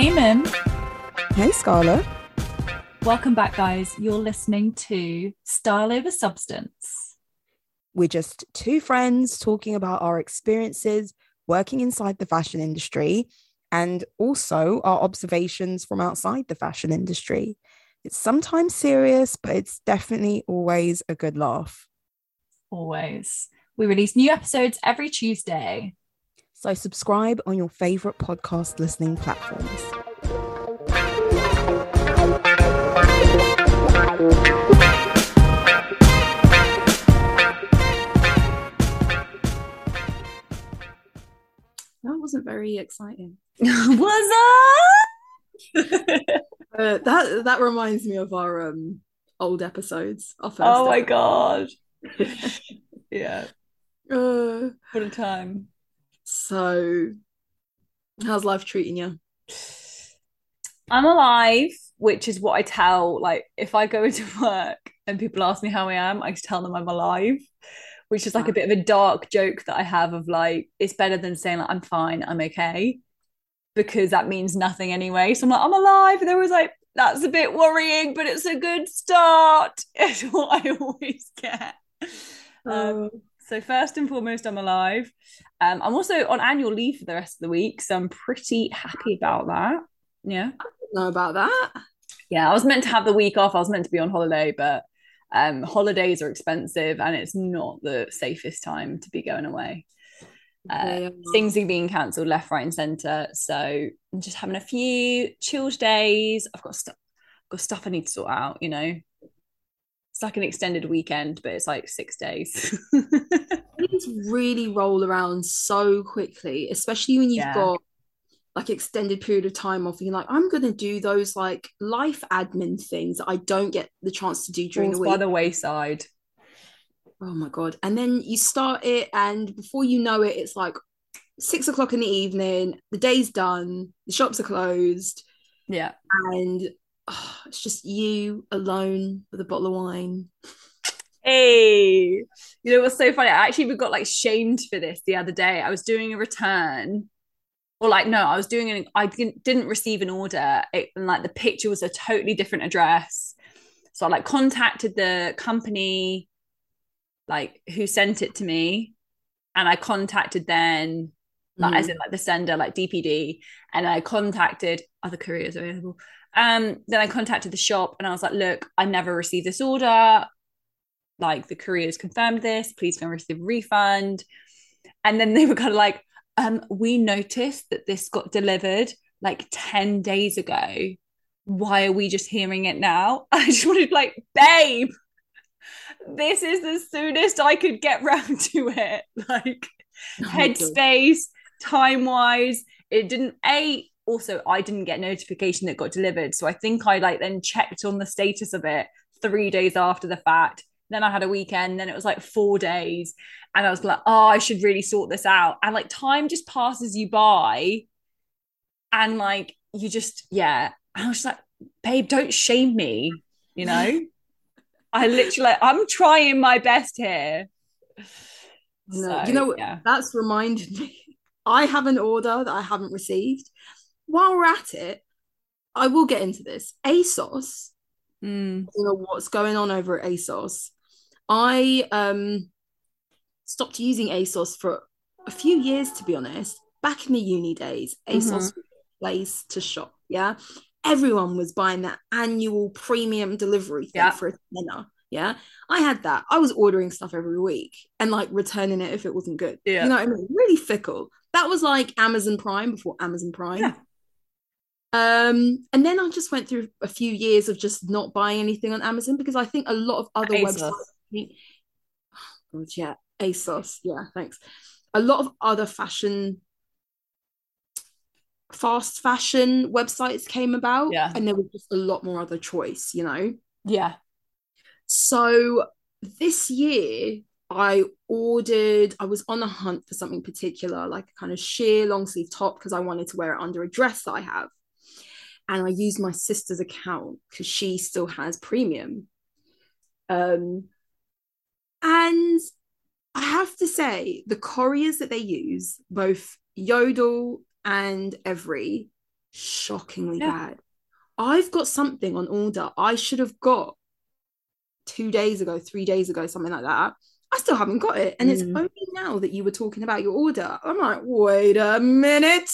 Hey, Mim. Hey, Scarlett. Welcome back, guys. You're listening to Style Over Substance. We're just two friends talking about our experiences working inside the fashion industry and also our observations from outside the fashion industry. It's sometimes serious, but it's definitely always a good laugh. Always. We release new episodes every Tuesday. So, subscribe on your favorite podcast listening platforms. That wasn't very exciting. was up? Uh, that that reminds me of our um old episodes. Our first oh my episode. God. Yeah. Uh, What a time. So, how's life treating you? I'm alive, which is what I tell. Like, if I go into work and people ask me how I am, I just tell them I'm alive, which is like a bit of a dark joke that I have of like, it's better than saying, like, I'm fine, I'm okay, because that means nothing anyway. So I'm like, I'm alive. And they was like, that's a bit worrying, but it's a good start. Is what I always get. Um, so first and foremost, I'm alive. Um, I'm also on annual leave for the rest of the week, so I'm pretty happy about that. Yeah i know about that. yeah, I was meant to have the week off. I was meant to be on holiday, but um, holidays are expensive and it's not the safest time to be going away. Uh, are- things are being cancelled left, right, and centre. So I'm just having a few chilled days. I've got stuff, got stuff I need to sort out. You know, it's like an extended weekend, but it's like six days. Things really roll around so quickly, especially when you've Yeah. got like extended period of time off. You're like, I'm gonna do those like life admin things that I don't get the chance to do during the Falls week. by the wayside. Oh my god! And then you start it, and before you know it, it's like six o'clock in the evening. The day's done. The shops are closed, Yeah. and oh, it's just you alone with a bottle of wine. Hey, you know what's so funny? I actually got like shamed for this the other day. I was doing a return, or like no, I was doing an. I didn't didn't receive an order, it, and like the picture was a totally different address. So I like contacted the company, like who sent it to me, and I contacted then, like as Mm. in like the sender, like DPD, and I contacted other couriers available. Um, then I contacted the shop and I was like, look, I never received this order. Like the couriers confirmed this. Please and receive a refund. And then they were kind of like um we noticed that this got delivered like 10 days ago. Why are we just hearing it now? I just wanted like babe this is the soonest i could get round to it. Like Oh headspace time wise it didn't a also i didn't get notification that got delivered. So i think i like then checked on the status of it three days after the fact. Then i had a weekend then it was like four days. And i was like oh i should really sort this out. And like time just passes you by. And like you just yeah. And i was just like babe don't shame me you know? I literally i'm trying my best here. No, So, you know yeah. That's reminded me. I have an order that I haven't received. While we're at it, I will get into this. ASOS. Mm. Don't know what's going on over at ASOS. I um stopped using ASOS for a few years, to be honest. Back in the uni days, ASOS was a place to shop. Yeah. Everyone was buying that annual premium delivery thing Yeah. for a tenner. Yeah. I had that. I was ordering stuff every week and like returning it if it wasn't good. Yeah. You know what I mean? Really fickle. That was like Amazon Prime before Amazon Prime. Yeah. Um, and then I just went through a few years of just not buying anything on Amazon because I think a lot of other ASOS. websites. Oh, God, yeah, ASOS. Yeah, thanks. A lot of other fashion, fast fashion websites came about, Yeah. and there was just a lot more other choice, you know. Yeah. So this year, I ordered, I was on a hunt for something particular, like a kind of sheer long sleeve top, because I wanted to wear it under a dress that I have. And I used my sister's account because she still has premium. Um, and I have to say, the couriers that they use, both Yodel and Evri, shockingly Yeah. bad. I've got something on order I should have got two days ago, three days ago, something like that. I still haven't got it. And it's Mm. only now that you were talking about your order. I'm like, wait a minute.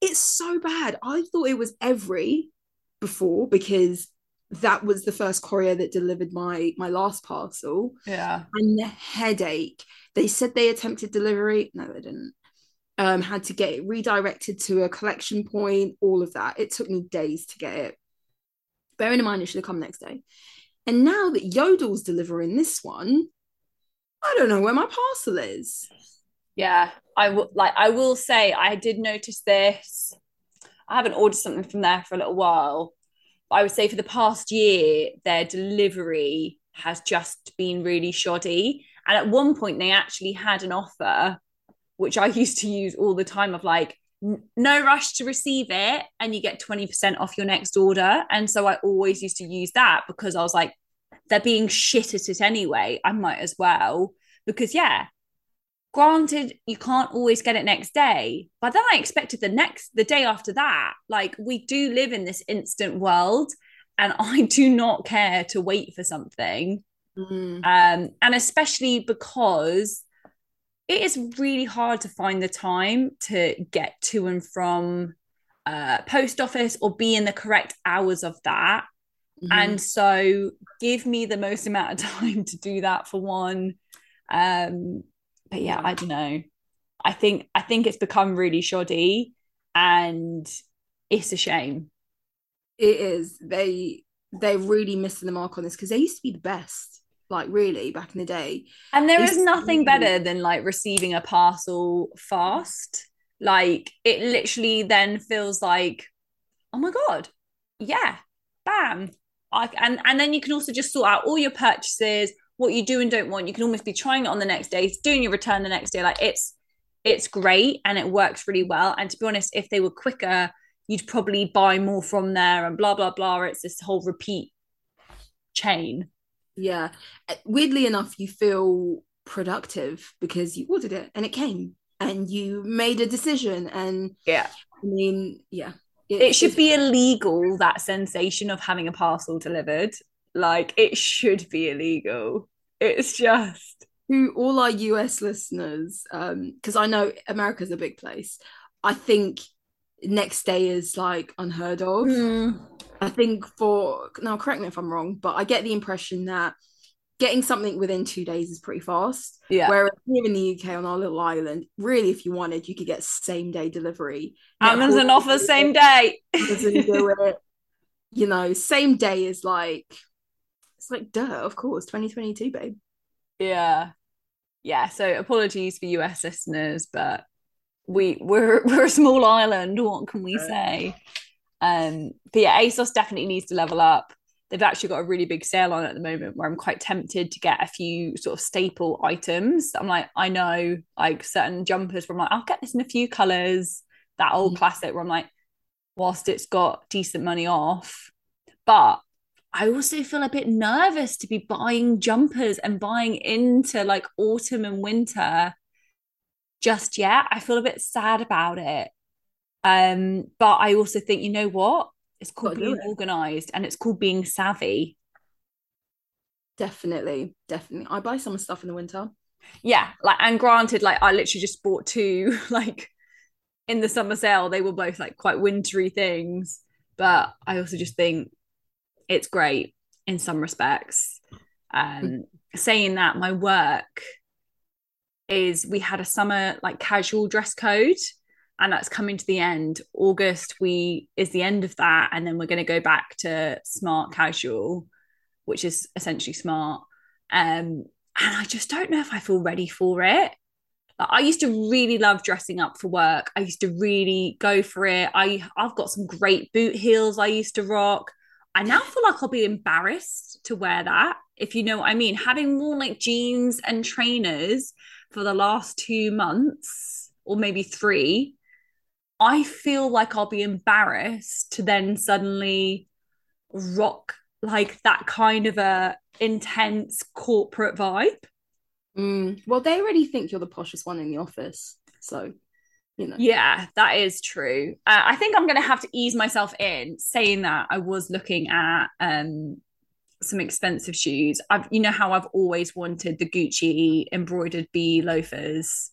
It's so bad. I thought it was Evri before because that was the first courier that delivered my my last parcel Yeah. and the headache. They said they attempted delivery. No, they didn't. Um, had to get it redirected to a collection point, all of that. It took me days to get it. Bearing in mind, it should have come next day. And now that Yodel's delivering this one, I don't know where my parcel is. Yeah, I will like I will say I did notice this. I haven't ordered something from there for a little while. But I would say for the past year, their delivery has just been really shoddy. And at one point, they actually had an offer, which I used to use all the time of like, no rush to receive it, and you get 20% off your next order. And so I always used to use that because I was like, they're being shit at it anyway. I might as well. Because, yeah, granted you can't always get it next day but then i expected the next the day after that like we do live in this instant world and i do not care to wait for something. Mm, um and especially because it is really hard to find the time to get to and from uh post office or be in the correct hours of that. Mhm. and so give me the most amount of time to do that for one. Um but yeah i don't know i think i think it's become really shoddy and it's a shame it is. They they're really missing the mark on this because they used to be the best. Like really, back in the day. and there is nothing better than like receiving a parcel fast like it literally then feels like oh my god yeah bam I, and and then you can also just sort out all your purchases what you do and don't want you can almost be trying it on the next day doing your return the next day like it's it's great and it works really well and to be honest if they were quicker you'd probably buy more from there and blah blah blah it's this whole repeat chain Yeah. Uh, Weirdly enough, you feel productive because you ordered it and it came and you made a decision. And yeah I mean, yeah. it should be illegal that sensation of having a parcel delivered like it should be illegal it's just to all our US listeners, um, because I know America's a big place. I think next day is like unheard of. Hmm. I think for now, correct me if I'm wrong, but I get the impression that getting something within two days is pretty fast. yeah Whereas here in the UK on our little island, really, if you wanted, you could get same day delivery. amazon Netflix offer do same day Amazon do it. You know, same day is like it's like duh, of course, 2022, babe. yeah. Yeah so apologies for us listeners but we we're we're a small island what can we say? Um but yeah asos definitely needs to level up. They've actually got a really big sale on at the moment where i'm quite tempted to get a few sort of staple items i'm like i know like certain jumpers where i'm like i'll get this in a few colors that old Mhm. classic where i'm like whilst it's got decent money off. But I also feel a bit nervous to be buying jumpers and buying into like autumn and winter just yet. I feel a bit sad about it. Um, but I also think, you know what? It's called Gotta being it. organized and it's called being savvy. Definitely, definitely. I buy some stuff in the winter. Yeah, like and granted, like I literally just bought two like in the summer sale. They were both like quite wintry things, but I also just think it's great in some respects. Um, saying that my work is we had a summer like casual dress code and that's coming to the end. August we is the end of that and then we're going to go back to smart casual which is essentially smart. Um and i just don't know if i feel ready for it. Like, i used to really love dressing up for work. I used to really go for it. I i've got some great boot heels i used to rock i now feel like i'll be embarrassed to wear that if you know what i mean. Having worn like jeans and trainers for the last two months or maybe three I feel like I'll be embarrassed to then suddenly rock like that kind of a intense corporate vibe. Mm, well, they already think you're the poshest one in the office, so you know. Yeah, that is true. Uh, I think I'm going to have to ease myself in. Saying that, I was looking at um some expensive shoes. I've you know how I've always wanted the Gucci embroidered B loafers.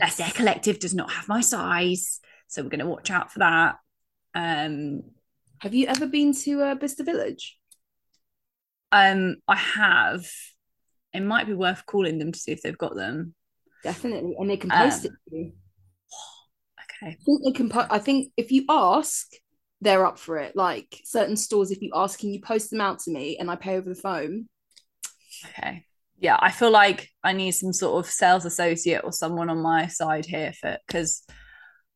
Yes. Their collective does not have my size. So we're going to watch out for that. Um, Have you ever been to uh, Bicester Village? um, I have. It might be worth calling them to see if they've got them. Definitely, and they can post Um, it to you. Okay. I think they can. Po- I think if you ask, they're up for it. Like certain stores, if you ask, can you post them out to me, and I pay over the phone. Okay. Yeah, I feel like I need some sort of sales associate or someone on my side here for because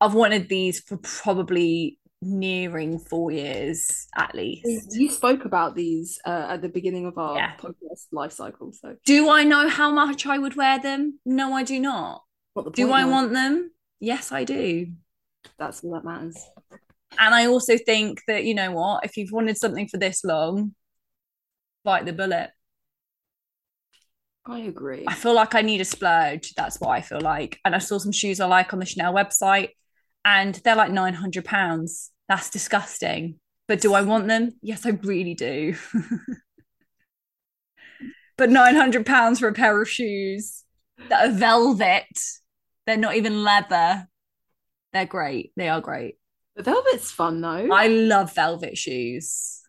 I've wanted these for probably nearing four years at least. You spoke about these uh, at the beginning of our Yeah. podcast life cycle, so Do I know how much I would wear them? No, I do not. Do I want them? Yes, I do. That's all that matters. And I also think that, you know what, if you've wanted something for this long, bite the bullet. I agree. I feel like I need a splurge. That's what I feel like. And I saw some shoes I like on the Chanel website and they're like £900. That's disgusting. But do I want them? Yes, I really do. but £900 for a pair of shoes that are velvet, they're not even leather. They're great. They are great. The velvet's fun though. I love velvet shoes.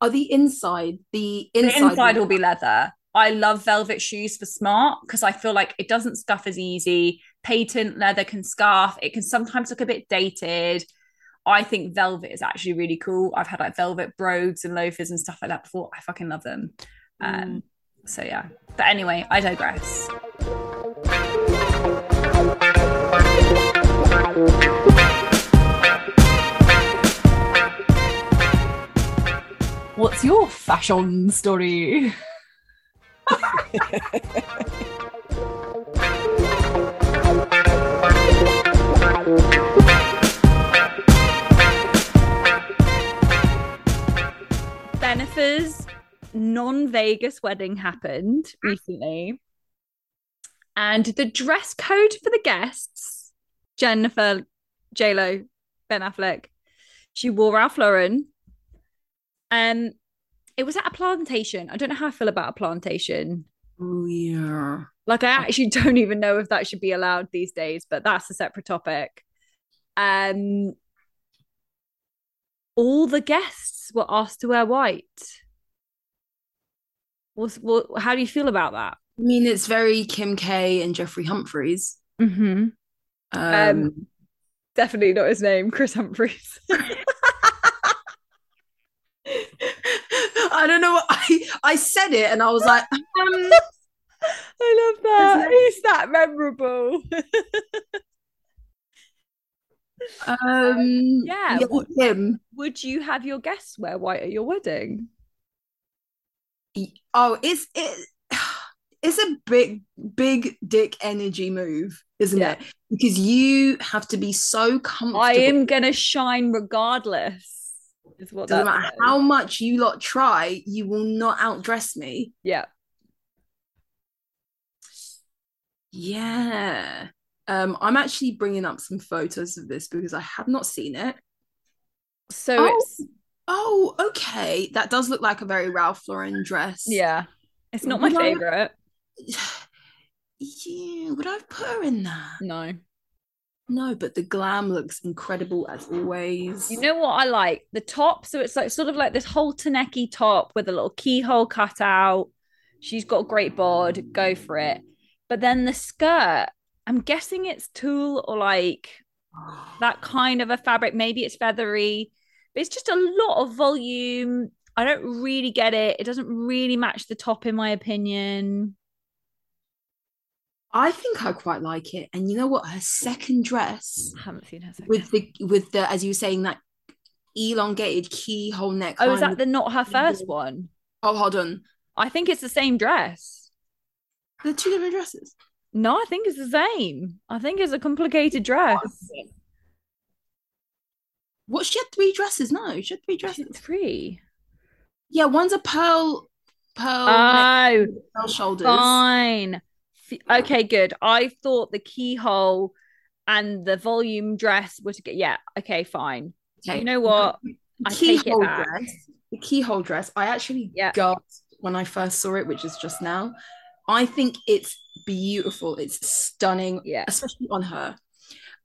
Are the inside the The inside, inside will be leather. I love velvet shoes for smart because I feel like it doesn't scuff as easy. Patent leather can scuff. It can sometimes look a bit dated. I think velvet is actually really cool. I've had like velvet brogues and loafers and stuff like that before. I fucking love them. Um, so yeah. But anyway, I digress. What's your fashion story? Jennifer's non-Vegas wedding happened recently, and the dress code for the guests, Jennifer, J Lo, Ben Affleck, she wore Ralph Lauren. Um, it was at a plantation. I don't know how I feel about a plantation. Oh yeah. Like, I actually don't even know if that should be allowed these days, but that's a separate topic. Um, all the guests were asked to wear white. What's, what, how do you feel about that? I mean, it's very Kim K and Jeffrey Humphries. Mm-hmm. Um, Um, Definitely not his name, Kris Humphries. I don't know what I I said it and I was like, um, I love that. He's that memorable. um yeah, what- him. Would you have your guests wear white at your wedding? Oh, it's it it's a big big dick energy move, isn't Yeah. it? Because you have to be so comfortable. I am gonna shine regardless. Is what Doesn't matter how much you lot try, you will not outdress me. Yeah. Yeah. Um, I'm actually bringing up some photos of this because I have not seen it. So Oh. it's Oh, okay. That does look like a very Ralph Lauren dress. yeah. It's not my favorite. Yeah, would I have put her in that? No. No, but the glam looks incredible as always. You know what I like? The top. So it's like sort of like this halter-necky top with a little keyhole cut out. She's got a great bod. Go for it. But then the skirt, I'm guessing it's tulle or like that kind of a fabric. Maybe it's feathery, but it's just a lot of volume. I don't really get it. It doesn't really match the top, in my opinion. I think I quite like it. And you know what? Her second dress I haven't seen her second. with the with the as you were saying that elongated keyhole neck. oh, is that the not her first one? Oh, hold on. I think it's the same dress. The two different dresses. No, I think it's the same. I think it's a complicated dress. What she had three dresses? No, she had three dresses. it three? Yeah, one's a pearl, pearl, Oh, neck, pearl shoulders. fine. Okay, good. I thought the keyhole and the volume dress were to get. Yeah, okay, fine. Okay. You know what? The I keyhole dress. The keyhole dress. I actually Yeah. gasped when I first saw it, which is just now. I think it's beautiful. It's stunning, Yeah. especially on her.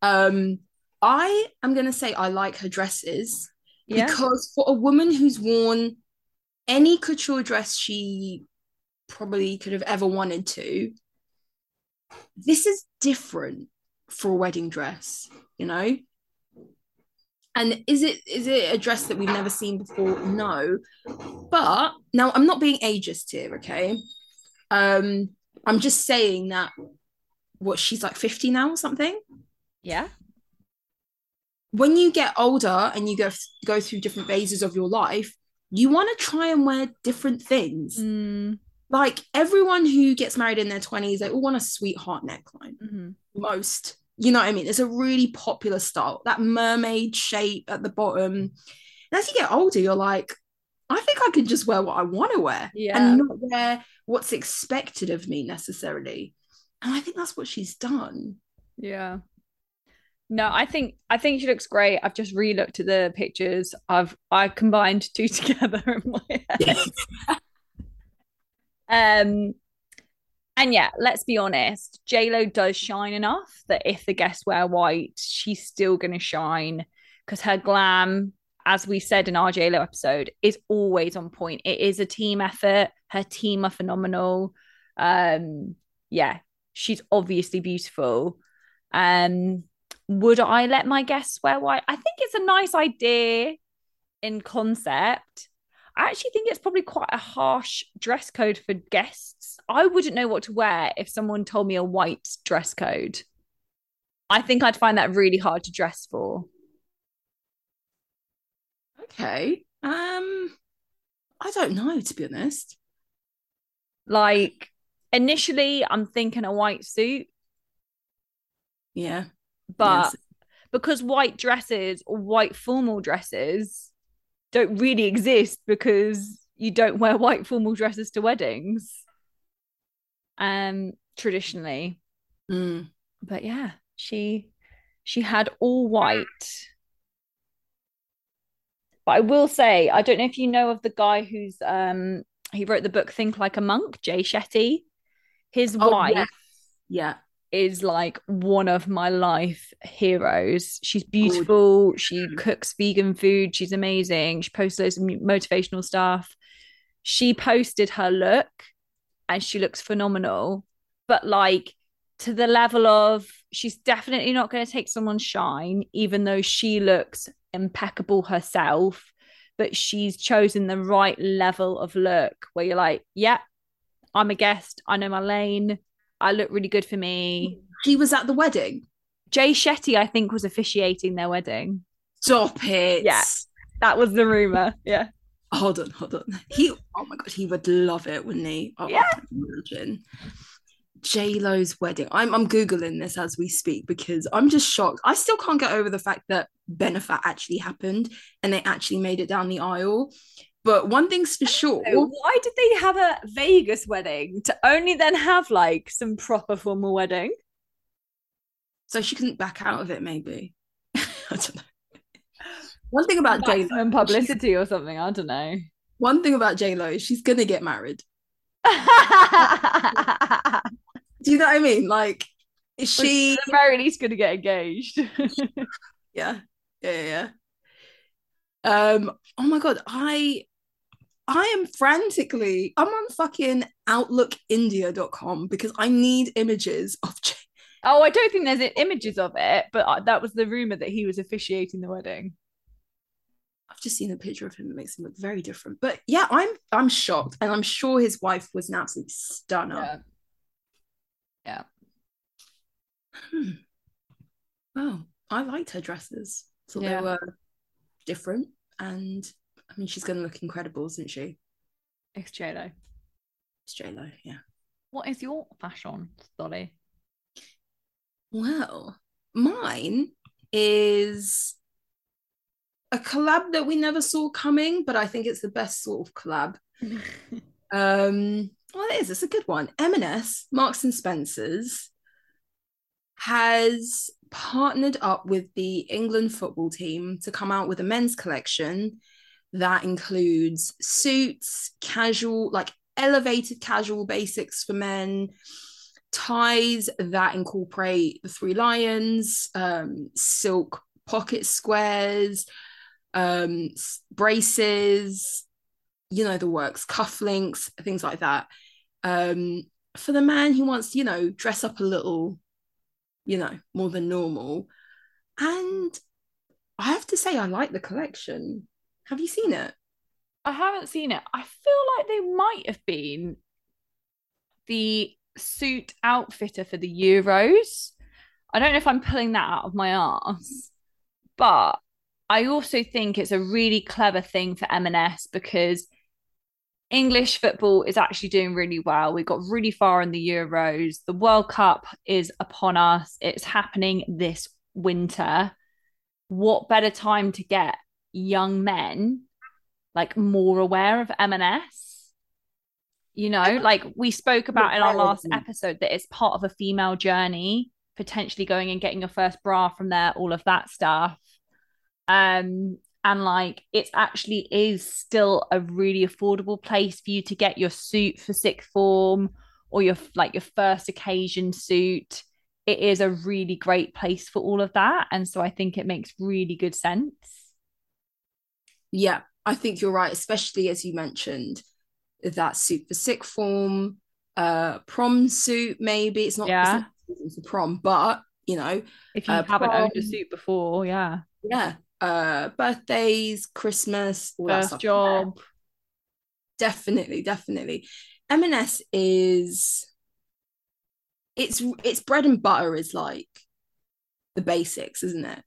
Um, I am gonna say I like her dresses Yeah. because for a woman who's worn any couture dress she probably could have ever wanted to, this is different for a wedding dress, you know? And is it is it a dress that we've never seen before? No. But now I'm not being ageist here, okay? Um, I'm just saying that what she's like 50 now or something Yeah. when you get older and you go go through different phases of your life, you want to try and wear different things. Mm, Like everyone who gets married in their 20s, they all want a sweetheart neckline. mhm. Most. You know what I mean? It's a really popular style. That mermaid shape at the bottom. And as you get older, you're like, I think I can just wear what I want to wear Yeah. and not wear what's expected of me necessarily. And I think that's what she's done. Yeah. No, I think I think she looks great. I've just re-looked at the pictures. I've I combined two together in my head. Um, and yeah, let's be honest, Lo does shine enough that if the guests wear white, she's still gonna shine because her glam, as we said in our Lo episode, is always on point. It is a team effort. Her team are phenomenal. Um, yeah, she's obviously beautiful. Um, would I let my guests wear white? I think it's a nice idea in concept. I actually think it's probably quite a harsh dress code for guests. I wouldn't know what to wear if someone told me a white dress code. I think I'd find that really hard to dress for. Okay. Um, I don't know, to be honest. Like initially, I'm thinking a white suit, Yeah. but Yes. because white dresses or white formal dresses don't really exist because you don't wear white formal dresses to weddings um traditionally Mm. but yeah she she had all white but i will say i don't know if you know of the guy who's um he wrote the book think like a monk jay shetty his Oh, wife yes. Yeah. Is like one of my life heroes. She's beautiful. She cooks vegan food. She's amazing. She posts loads of motivational stuff. She posted her look and she looks phenomenal. But like to the level of she's definitely not going to take someone's shine, even though she looks impeccable herself. But she's chosen the right level of look where you're like, yeah, I'm a guest. I know my lane. I look really good for me. He was at the wedding. Jay Shetty, I think, was officiating their wedding. Stop it. Yeah. That was the rumor. Yeah. Hold on, hold on. He oh my god, he would love it, wouldn't he? Oh, Yeah. Imagine. J Lo's wedding. I'm I'm googling this as we speak because I'm just shocked. I still can't get over the fact that Bennifer actually happened and they actually made it down the aisle. But one thing's for sure. So why did they have a Vegas wedding to only then have like some proper formal wedding? So she couldn't back out of it, maybe. I don't know. One thing about J Lo, publicity or something. I don't know. one thing about J Lo she's gonna get married. Do you know what I mean? Like Is she at the very least going to get engaged? yeah yeah yeah yeah. um oh my god i i am frantically i'm on fucking outlookindia.com because i need images of J- oh, I don't think there's images of it, but uh, that was the rumor that he was officiating the wedding. i've just seen a picture of him that makes him look very different but yeah i'm i'm shocked and i'm sure his wife was an absolute stunner Yeah. Hmm. Oh, I liked her dresses. So Yeah. they were different. And I mean, she's going to look incredible, isn't she? It's JLo. It's J-Lo, yeah. What is your fashion, Dolly? Well, mine is a collab that we never saw coming, but I think it's the best sort of collab. Um, well, it is. It's a good one. M&S, Marks and Spencers, has partnered up with the England football team to come out with a men's collection that includes suits, casual, like elevated casual basics for men, ties that incorporate the three lions, um, silk pocket squares, um, braces, you know, the works, cufflinks, things like that. Um, for the man who wants, you know, dress up a little, you know, more than normal. And I have to say, I like the collection. Have you seen it? I haven't seen it. I feel like they might have been the suit outfitter for the Euros. I don't know if I'm pulling that out of my ass, but I also think it's a really clever thing for M&S because English football is actually doing really well. We got really far in the Euros. The World Cup is upon us. It's happening this winter. What better time to get young men like more aware of M&S? You know, like we spoke about in our last episode that it's part of a female journey, potentially going and getting your first bra from there, all of that stuff. Um, and like it actually is still a really affordable place for you to get your suit for sixth form or your like your first occasion suit. It is a really great place for all of that. And so I think it makes really good sense. Yeah, I think you're right, especially as you mentioned that super sixth form, uh, prom suit. Maybe it's not, Yeah. it's not for prom, but you know, If you Uh, haven't owned a suit before, yeah. yeah, uh, birthdays, Christmas, First job. definitely definitely m&s is it's it's bread and butter is like the basics isn't it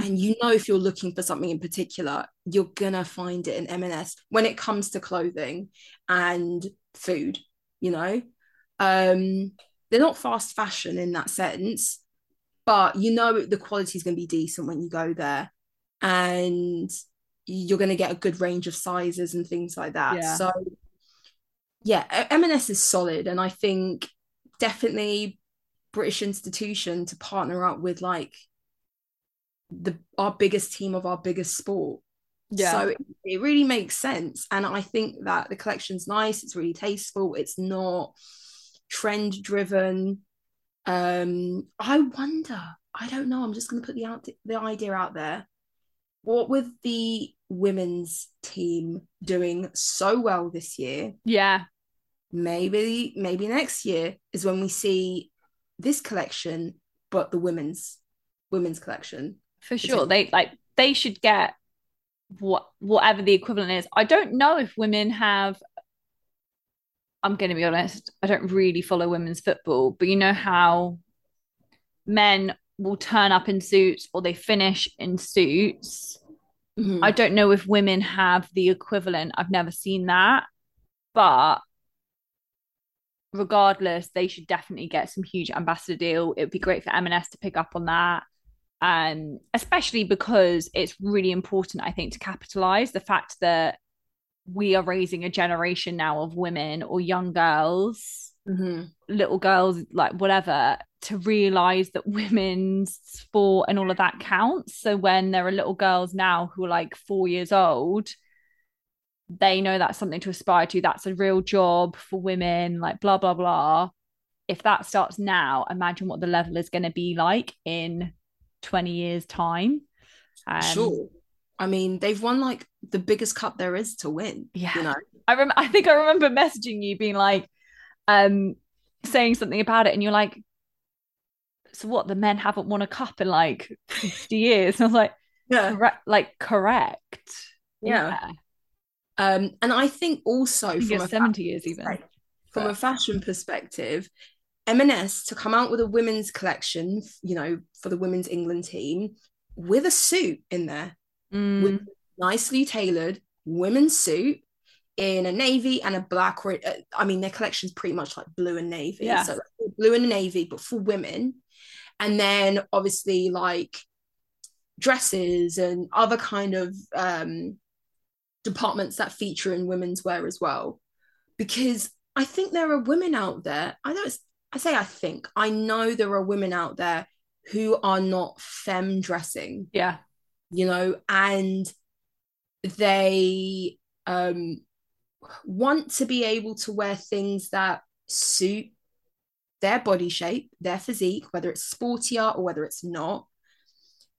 and you know if you're looking for something in particular you're gonna find it in m&s when it comes to clothing and food you know? Um they're not fast fashion in that sense but you know the quality is going to be decent when you go there and you're going to get a good range of sizes and things like that. Yeah. so yeah m&s is solid and i think definitely british institution to partner up with like the our biggest team of our biggest sport. Yeah. so it, it really makes sense. And i think that the collection's nice it's really tasteful it's not trend driven. Um i wonder i don't know i'm just going to put the out the idea out there. What with the women's team doing so well this year? Yeah. maybe maybe next year is when we see this collection but the women's women's collection For It's sure. a- They like they should get what whatever the equivalent is. I don't know if women have I'm going to be honest, I don't really follow women's football, but you know how men will turn up in suits or they finish in suits. Mhm. I don't know if women have the equivalent. I've never seen that. But regardless, they should definitely get some huge ambassador deal. It would be great for M&S to pick up on that. Um, especially because it's really important, I think, to capitalize the fact that we are raising a generation now of women or young girls Mhm. little girls, like whatever, to realize that women's sport and all of that counts. So when there are little girls now who are like four years old, they know that's something to aspire to. That's a real job for women, like blah, blah, blah. if that starts now, imagine what the level is going to be like in 20 years' time. Um, sure. I mean, they've won like the biggest cup there is to win. Yeah. You know, I rem- I think I remember messaging you being like, um, saying something about it, and you're like, so what? The men haven't won a cup in like 50 years. And I was like, yeah. correct, like correct. Yeah. Um, and I think also I think from a 70 years even. From a fashion perspective, M&S to come out with a women's collection, you know, for the women's England team with a suit in there, Mm, with nicely tailored women's suit in a navy and a black. Or uh, I mean, their collection's pretty much like blue and navy, Yeah. so blue and navy, but for women. And then obviously like dresses and other kind of um, departments that feature in women's wear as well, because I think there are women out there. I know it's. I say I think. I know there are women out there who are not femme dressing yeah. you know, and they um, want to be able to wear things that suit their body shape, their physique, whether it's sportier or whether it's not.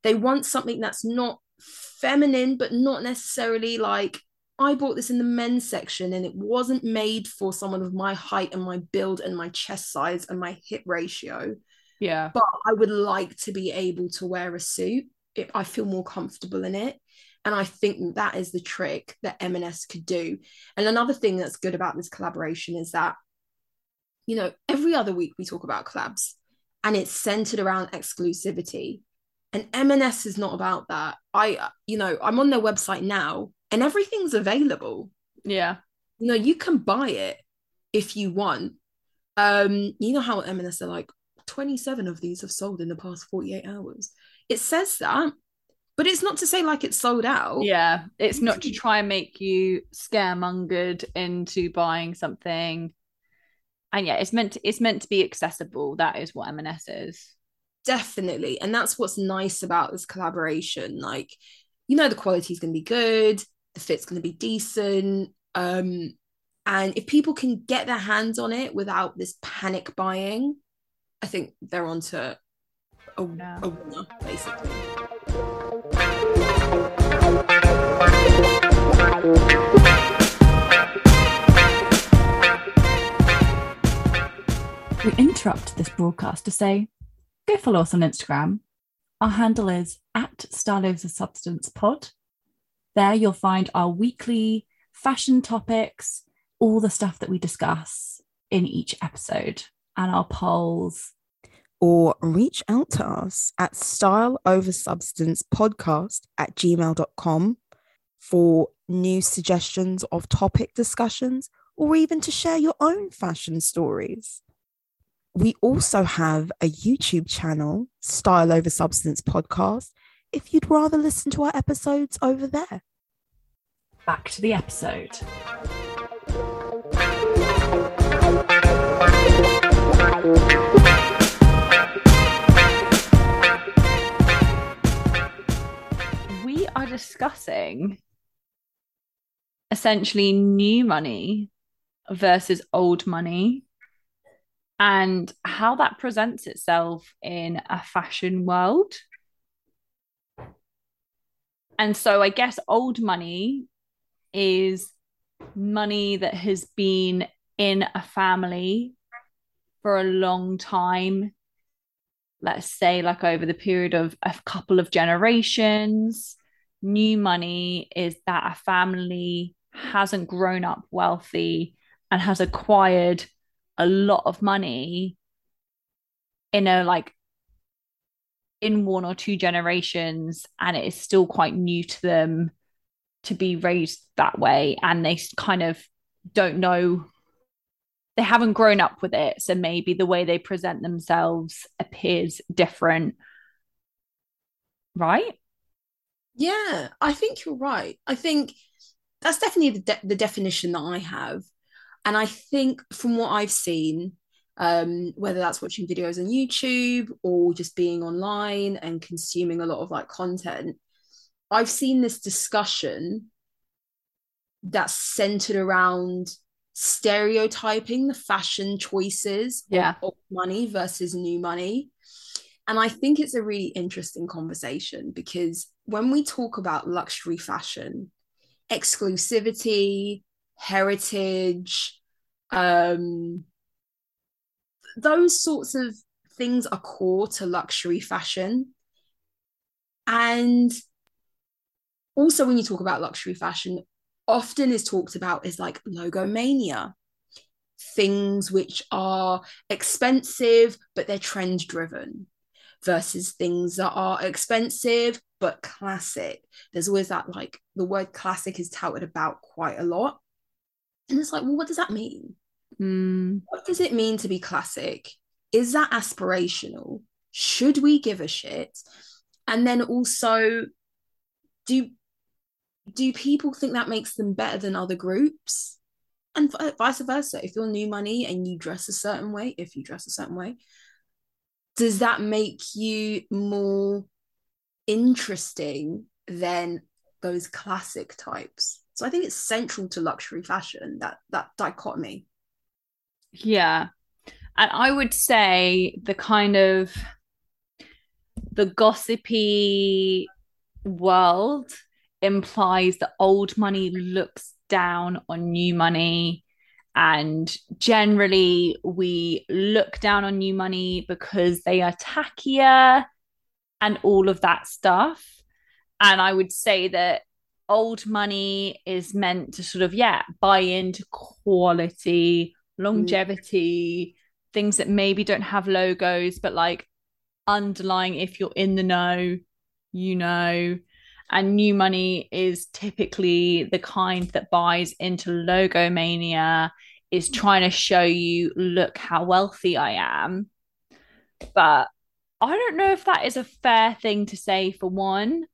They want something that's not feminine, but not necessarily like I bought this in the men's section and it wasn't made for someone of my height and my build and my chest size and my hip ratio Yeah. but I would like to be able to wear a suit. If I feel more comfortable in it. And I think that is the trick that M&S could do. And another thing that's good about this collaboration is that, you know, every other week we talk about collabs and it's centered around exclusivity. And M&S is not about that. I, you know, I'm on their website now and everything's available Yeah. you know you can buy it if you want um you know how M&S are like 27 of these have sold in the past 48 hours it says that but it's not to say like it's sold out Yeah. It's not to try and make you scaremongered into buying something. And yeah, it's meant to, it's meant to be accessible. That is what M&S is. definitely and that's what's nice about this collaboration like you know the quality is going to be good the fit's going to be decent um and if people can get their hands on it without this panic buying i think they're onto a, Yeah. a winner basically We interrupt this broadcast to say go follow us on Instagram. Our handle is at Style Over Substance Pod. There you'll find our weekly fashion topics, all the stuff that we discuss in each episode, and our polls. or reach out to us at style over substance podcast at gmail.com for new suggestions of topic discussions or even to share your own fashion stories. We also have a YouTube channel, Style Over Substance Podcast, if you'd rather listen to our episodes over there. Back to the episode. We are discussing essentially new money versus old money and how that presents itself in a fashion world. And so I guess old money is money that has been in a family for a long time. Let's say, like over the period of a couple of generations. New money is that a family hasn't grown up wealthy and has acquired a lot of money in a like in one or two generations and it is still quite new to them to be raised that way and they kind of don't know they haven't grown up with it so maybe the way they present themselves appears different right Yeah, I think you're right. I think that's definitely the, de- the definition that I have. And I think from what I've seen, um, whether that's watching videos on YouTube or just being online and consuming a lot of like content, I've seen this discussion that's centered around stereotyping the fashion choices Yeah. of money versus new money. And I think it's a really interesting conversation because when we talk about luxury fashion, exclusivity, heritage, um, those sorts of things are core to luxury fashion. And also, when you talk about luxury fashion, often is talked about as like logomania, things which are expensive, but they're trend driven, versus things that are expensive but classic. There's always that like the word classic is touted about quite a lot. And it's like, well, what does that mean? Mm. What does it mean to be classic? Is that aspirational? Should we give a shit? And then also, do do people think that makes them better than other groups? And vi- vice versa. If you're new money and you dress a certain way, if you dress a certain way, does that make you more interesting than those classic types? So I think it's central to luxury fashion that that dichotomy. Yeah. And I would say the kind of the gossipy world implies that old money looks down on new money. And generally, we look down on new money because they are tackier and all of that stuff. And I would say that old money is meant to sort of, yeah, buy into quality, Mm. longevity, things that maybe don't have logos, but like underlying, if you're in the know, you know. And new money is typically the kind that buys into logomania, is mm. trying to show you, look how wealthy I am. But I don't know if that is a fair thing to say for one.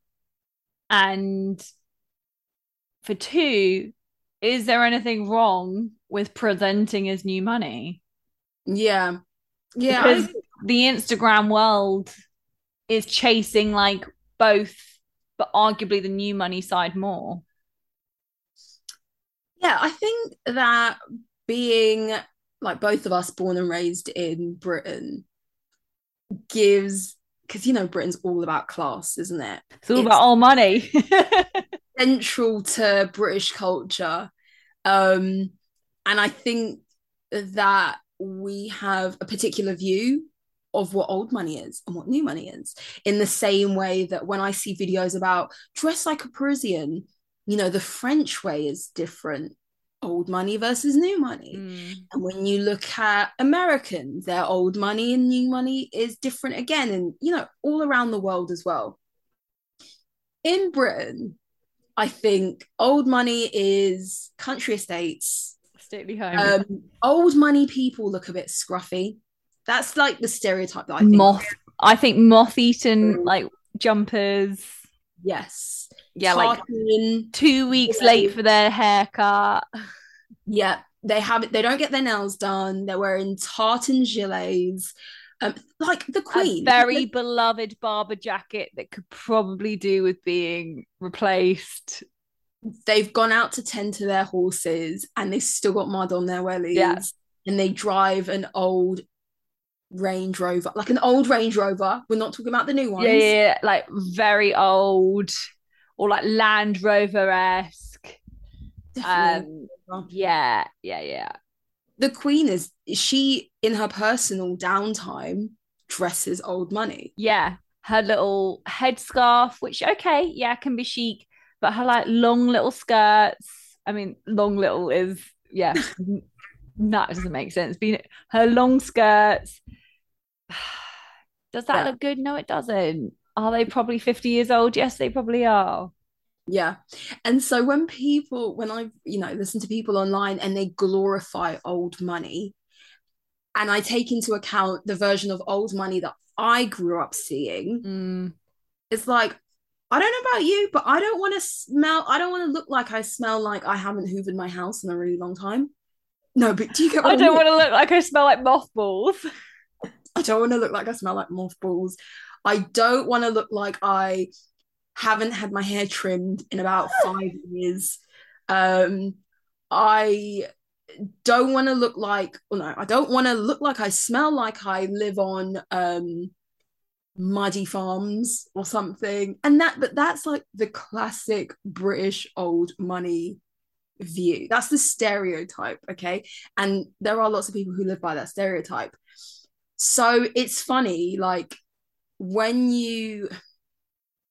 And for two, is there anything wrong with presenting as new money? Yeah. Yeah. because I- the Instagram world is chasing like both, but arguably the new money side more. yeah, I think that being like both of us born and raised in Britain gives because you know Britain's all about class, isn't it? It's all It's- about all money. Central to British culture. Um, and I think that we have a particular view of what old money is and what new money is in the same way that when I see videos about dress like a Parisian, you know, the French way is different, old money versus new money. Mm. And when you look at Americans, their old money and new money is different again, and you know, all around the world as well. In Britain, I think old money is country estates. Stately home. Um, old money people look a bit scruffy. That's like the stereotype that I think. moth. I think moth-eaten like jumpers. Yes. Yeah, like two weeks Yeah. late for their haircut. Yeah, they have it. They don't get their nails done. They're wearing tartan gilets. Um, like the A Queen. very beloved Barbour jacket that could probably do with being replaced. they've gone out to tend to their horses and they've still got mud on their wellies Yeah. and they drive an old Range Rover, like an old Range Rover. We're not talking about the new ones. Yeah, yeah, yeah, like very old or like Land Rover esque. Um, yeah, yeah, yeah. The Queen is she in her personal downtime dresses old money. Yeah. Her little headscarf, which okay, yeah, can be chic, but her like long little skirts. I mean, long little is yeah, that doesn't make sense. Being her long skirts. Does that Yeah. look good? No, it doesn't. Are they probably 50 years old? Yes, they probably are. Yeah. And so when people, when I, you know, listen to people online and they glorify old money, and I take into account the version of old money that I grew up seeing, Mm. it's like, I don't know about you, but I don't want to smell, I don't want to look like I smell like I haven't hoovered my house in a really long time. No, but do you get what I don't mean? want to look like I smell like mothballs. I don't want to look like I smell like mothballs. I don't want to look like I haven't had my hair trimmed in about five years. Um, I don't want to look like well, no, I don't want to look like I smell like I live on um muddy farms or something. And that but that's like the classic British old money view. That's the stereotype, okay? And there are lots of people who live by that stereotype. So it's funny, like when you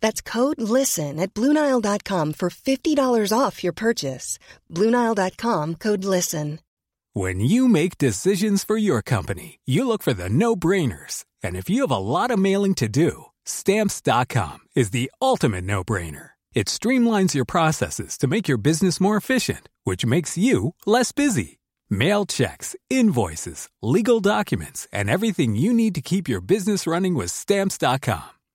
That's code LISTEN at Bluenile.com for $50 off your purchase. Bluenile.com code LISTEN. When you make decisions for your company, you look for the no brainers. And if you have a lot of mailing to do, Stamps.com is the ultimate no brainer. It streamlines your processes to make your business more efficient, which makes you less busy. Mail checks, invoices, legal documents, and everything you need to keep your business running with Stamps.com.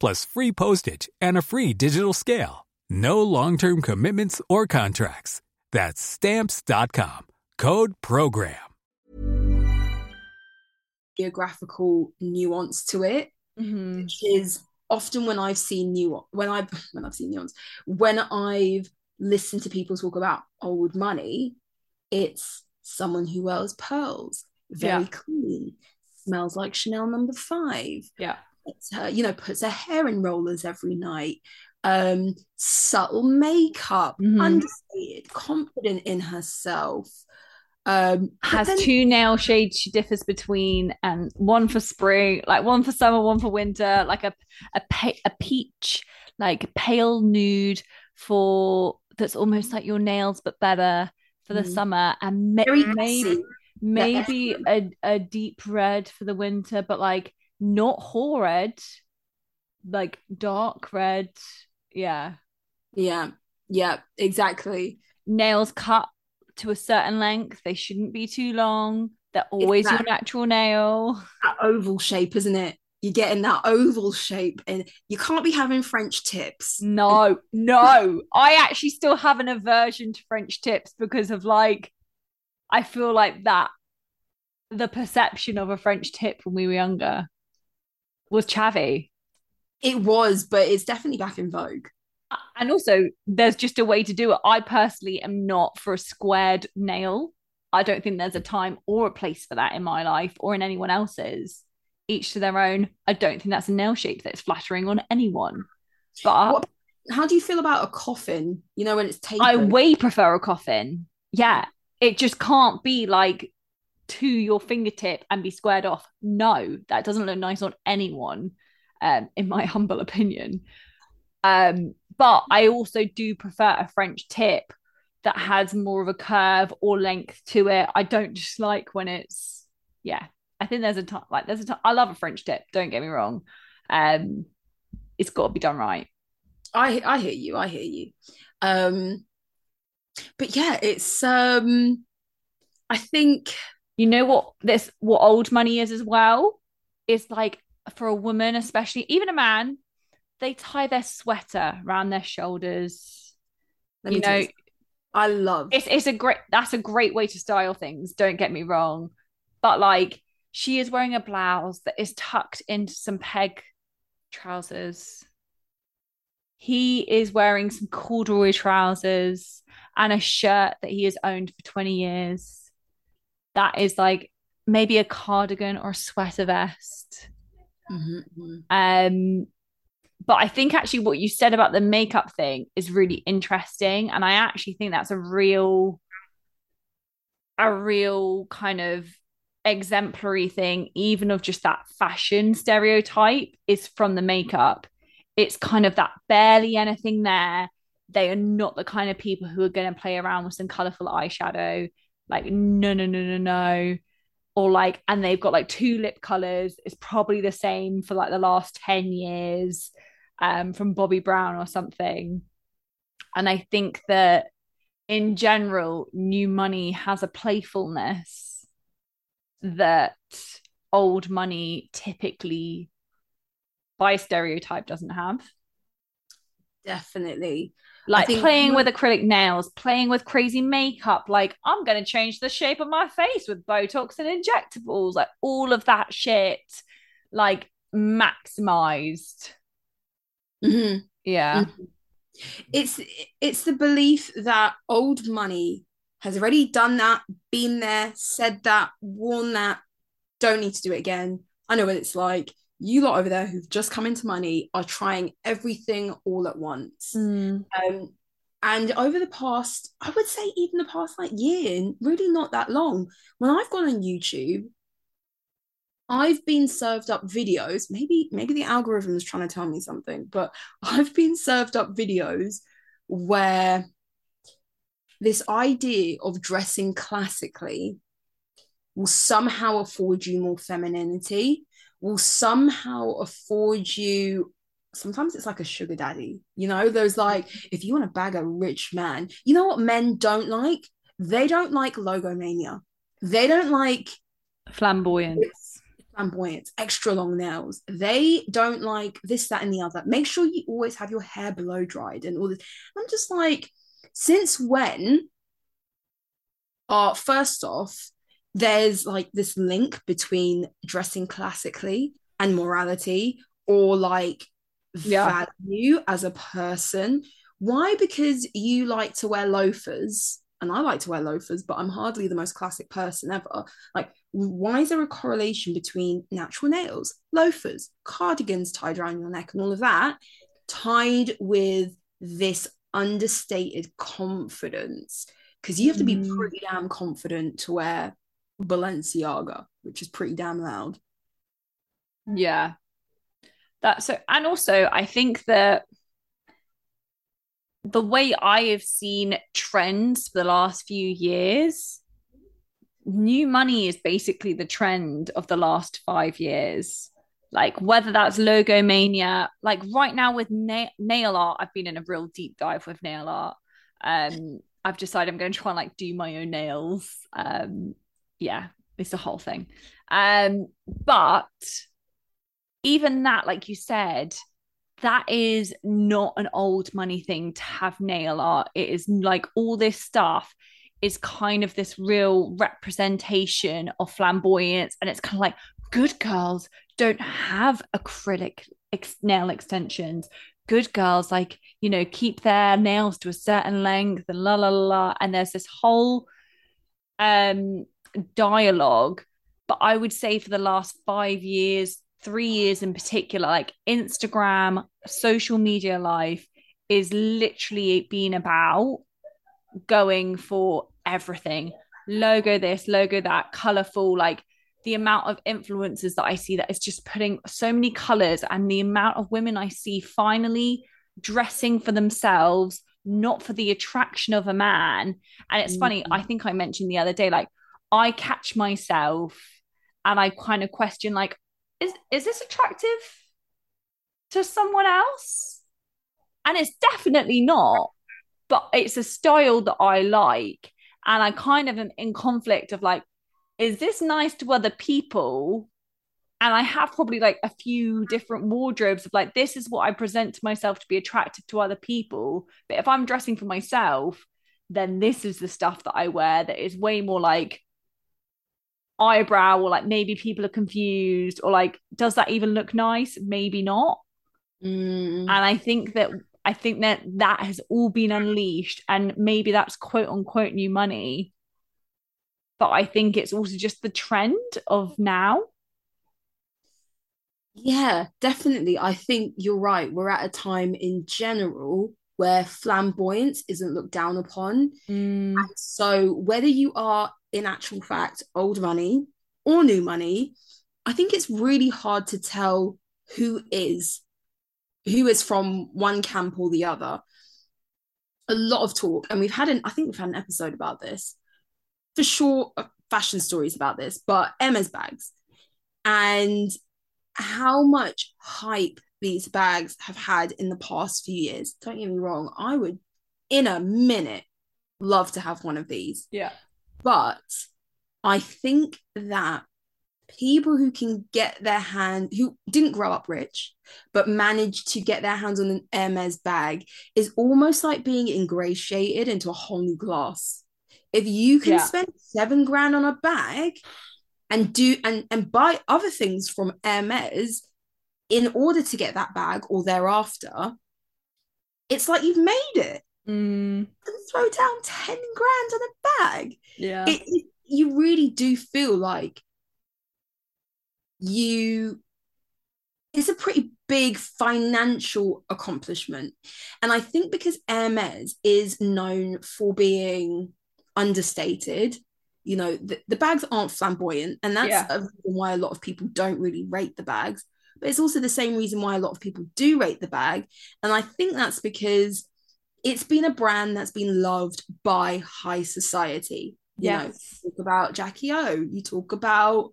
plus free postage and a free digital scale. No long-term commitments or contracts. That's Stamps.com. Code PROGRAM. geographical nuance to it, Mhm. which is often when I've seen new when I've when I've seen nuance when I've listened to people talk about old money, it's someone who wears pearls, very Yeah. clean, smells like Chanel number five, Yeah. Puts her, you know, puts her hair in rollers every night, um, subtle makeup, Mhm. understated, confident in herself. Um, has then- two nail shades she differs between and one for spring like one for summer one for winter like a a, pa- a peach like pale nude for that's almost like your nails but better for the Mhm. summer and ma- maybe maybe a, a deep red for the winter but like not whole red like dark red yeah Yeah, yeah, exactly. nails cut to a certain length they shouldn't be too long they're always that- your natural nail That oval shape, isn't it? You're getting that oval shape, and you can't be having French tips. No, no. I actually still have an aversion to French tips because of like, I feel like that the perception of a French tip when we were younger was chavvy. It was, but it's definitely back in vogue. And also, there's just a way to do it. I personally am not for a squared nail. I don't think there's a time or a place for that in my life or in anyone else's. Each to their own. I don't think that's a nail shape that's flattering on anyone. But What, how do you feel about a coffin? You know, when it's tapered. I way prefer a coffin. Yeah. It just can't be like to your fingertip and be squared off. No, that doesn't look nice on anyone, um, in my humble opinion. Um, but I also do prefer a French tip that has more of a curve or length to it. I don't just like when it's yeah. I think there's a time like there's a time I love a French tip, don't get me wrong. Um it's got to be done right. I I hear you. I hear you. Um, but yeah, it's um, I think You know what this what old money is as well? Is like for a woman, especially even a man, they tie their sweater around their shoulders. let You know, I love. it's it's a great that's a great way to style things, don't get me wrong. But like she is wearing a blouse that is tucked into some peg trousers. He is wearing some corduroy trousers and a shirt that he has owned for 20 years. That is like maybe a cardigan or a sweater vest. Mhm, mhm. Um, but I think actually what you said about the makeup thing is really interesting, and I actually think that's a real, a real kind of exemplary thing, even of just that fashion stereotype, is from the makeup. It's kind of that barely anything there. They are not the kind of people who are going to play around with some colorful eyeshadow. Like, no, no, no, no, no. Or like, and they've got like two lip colors. It's probably the same for like the last 10 years um, from Bobbi Brown or something. And I think that in general, new money has a playfulness that old money typically by stereotype doesn't have. Definitely. Like playing with acrylic nails, playing with crazy makeup, like I'm going to change the shape of my face with Botox and injectables, like all of that shit, like maximized. Mm-hmm. Yeah. Mm-hmm. It's it's the belief that old money has already done that, been there, said that, worn that, don't need to do it again. I know what it's like. You lot over there who've just come into money are trying everything all at once. Mm. Um, and over the past, I would say even the past like year, really not that long, when I've gone on YouTube, I've been served up videos. Maybe maybe the algorithm is trying to tell me something, but I've been served up videos where this idea of dressing classically will somehow afford you more femininity, will somehow afford you sometimes it's like a sugar daddy. You know, there's like if you want to bag a rich man, you know what men don't like? They don't like logomania. They don't like flamboyance flamboyant, extra long nails. They don't like this, that, and the other. Make sure you always have your hair blow dried and all this. I'm just like, since when? Uh, first off, there's like this link between dressing classically and morality or like yeah. value as a person. Why? Because you like to wear loafers and I like to wear loafers, but I'm hardly the most classic person ever. Like, why is there a correlation between natural nails, loafers, cardigans tied around your neck, and all of that, tied with this understated confidence? Because you have to be mm. pretty damn confident to wear Balenciaga, which is pretty damn loud. Yeah. That so and also I think that the way I have seen trends for the last few years, new money is basically the trend of the last five years. Like whether that's logomania, like right now with na- nail art, I've been in a real deep dive with nail art. Um, I've decided I'm going to try and like do my own nails. Um, yeah, it's a whole thing. Um, but even that, like you said, that is not an old money thing to have nail art. It is like all this stuff is kind of this real representation of flamboyance. And it's kind of like good girls don't have acrylic ex- nail extensions. Good girls, like, you know, keep their nails to a certain length and la la la. And there's this whole um dialogue. But I would say for the last five years, three years in particular, like Instagram, social media life is literally been about going for everything logo this, logo that, colorful, like the amount of influencers that I see that is just putting so many colors and the amount of women I see finally dressing for themselves, not for the attraction of a man. And it's mm-hmm. funny, I think I mentioned the other day, like I catch myself and I kind of question, like, is is this attractive to someone else? And it's definitely not, but it's a style that I like. And I kind of am in conflict of like, is this nice to other people? And I have probably like a few different wardrobes of like, this is what I present to myself to be attractive to other people. But if I'm dressing for myself, then this is the stuff that I wear that is way more like eyebrow or like maybe people are confused or like does that even look nice? Maybe not. Mm. and i think that i think that that has all been unleashed and maybe that's quote unquote new money. But i think it's also just the trend of now. Yeah definitely. I think you're right. We're at a time in general where flamboyance isn't looked down upon. Mm. so whether you are in actual fact old money or new money, I think it's really hard to tell who is who is from one camp or the other. A lot of talk, and we've had an I think we've had an episode about this for sure, uh, fashion stories about this, but Hermes bags and how much hype these bags have had in the past few years. Don't get me wrong, I would in a minute love to have one of these. Yeah. But I think that people who can get their hand who didn't grow up rich but managed to get their hands on an Hermes bag is almost like being ingratiated into a whole new class. If you can Yeah. spend seven grand on a bag and do and and buy other things from Hermes in order to get that bag or thereafter, it's like you've made it. Mm, And throw down 10 grand on a bag. yeah. It, it- you really do feel like you it's a pretty big financial accomplishment. And I think because Hermes is known for being understated, you know, the, the bags aren't flamboyant. And that's Yeah. a reason why a lot of people don't really rate the bags. But it's also the same reason why a lot of people do rate the bag. And I think that's because it's been a brand that's been loved by high society. You know, Yes. talk about Jackie O, you talk about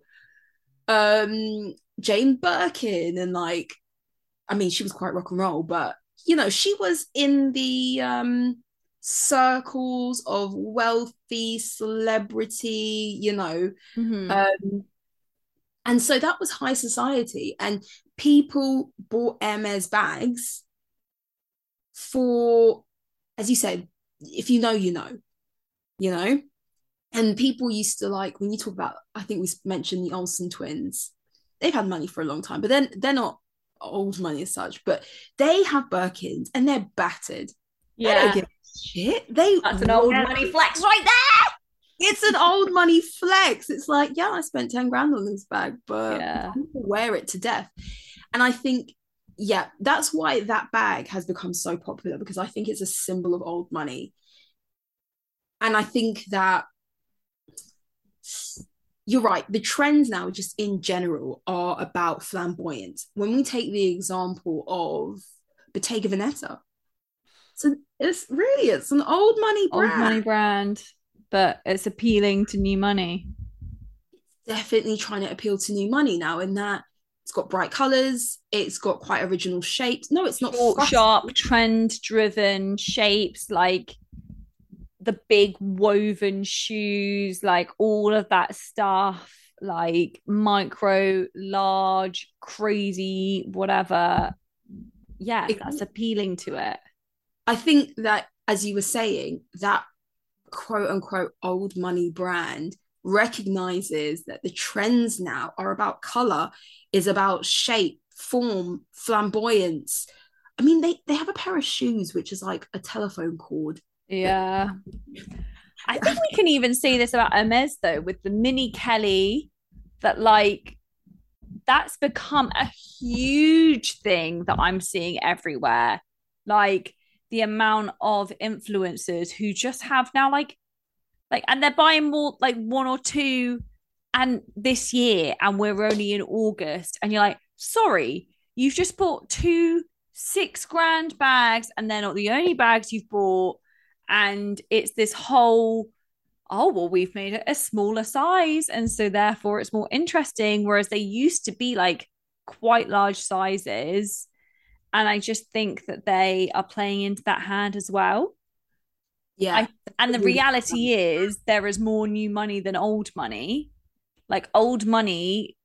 um Jane Birkin and like I mean she was quite rock and roll but you know she was in the um circles of wealthy celebrity you know Mhm. um and so that was high society and people bought Hermes bags for as you said if you know you know you know and people used to like when you talk about I think we mentioned the Olsen twins they've had money for a long time but then they're not old money as such but they have Birkins and they're battered they don't yeah. give a shit they That's an old wear money flex right there. it's an old money flex it's like yeah I spent 10 grand on this bag but Yeah. wear it to death and I think yeah that's why that bag has become so popular because I think it's a symbol of old money and I think that you're right. The trends now, just in general, are about flamboyance. When we take the example of Bottega Veneta, so it's really it's an old money Old brand. money brand, but it's appealing to new money. Definitely trying to appeal to new money now, in that it's got bright colors, it's got quite original shapes. No, it's not Short, sharp, trend driven shapes like the big woven shoes, like all of that stuff, like micro, large, crazy, whatever. Yeah, It- that's appealing to it. I think that, as you were saying, that quote unquote old money brand recognizes that the trends now are about color, is about shape, form, flamboyance. I mean, they they have a pair of shoes which is like a telephone cord. Yeah. I think we can even say this about Hermes though, with the mini Kelly, that like that's become a huge thing that I'm seeing everywhere. Like the amount of influencers who just have now like like and they're buying more like one or two and this year and we're only in August and you're like, sorry, you've just bought two six grand bags and they're not the only bags you've bought and it's this whole oh well we've made it a smaller size and so therefore it's more interesting whereas they used to be like quite large sizes and i just think that they are playing into that hand as well Yeah. I- and the reality is there is more new money than old money. Like old money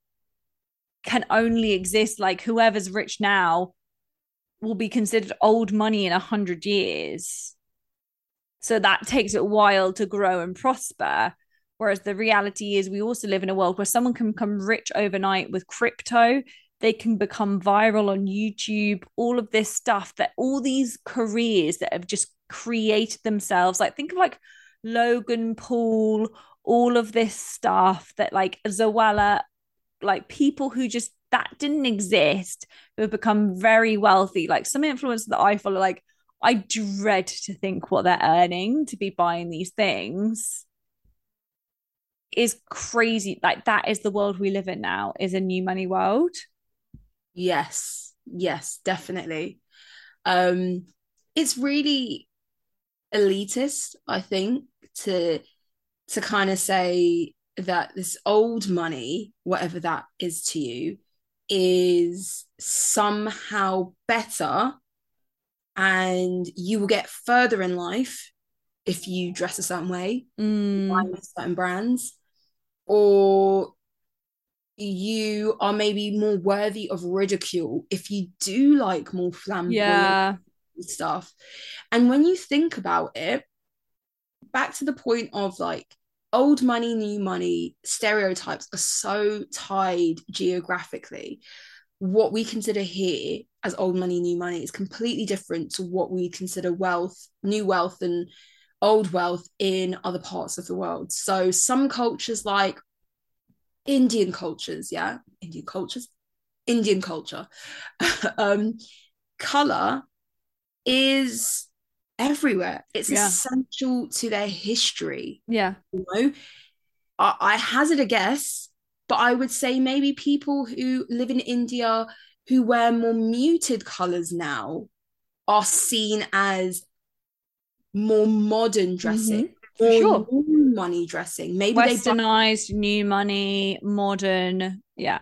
can only exist like whoever's rich now will be considered old money in a hundred years. So that takes a while to grow and prosper. Whereas the reality is we also live in a world where someone can become rich overnight with crypto. They can become viral on youtube all of this stuff that all these careers that have just created themselves like think of like logan paul all of this stuff that like zoella like people who just that didn't exist who have become very wealthy like some influencers that i follow like i dread to think what they're earning to be buying these things is crazy. Like that is the world we live in now, is a new money world. Yes, yes, definitely. Um, it's really elitist, I think, to to kind of say that this old money, whatever that is to you, is somehow better and you will get further in life if you dress a certain way, Mm, buy certain brands, or you are maybe more worthy of ridicule if you do like more flamboyant yeah. Stuff. And when you think about it, back to the point of like old money, new money, stereotypes are so tied geographically. What we consider here as old money, new money is completely different to what we consider wealth, new wealth, and old wealth in other parts of the world. So some cultures like Indian cultures, yeah, Indian cultures, Indian culture, um, color is everywhere. It's Yeah. essential to their history. Yeah. You know, I, I hazard a guess, but I would say maybe people who live in India who wear more muted colors now are seen as more modern mm-hmm. dressing, for more sure. new money dressing. Maybe they buy Westernized, new money, modern. Yeah.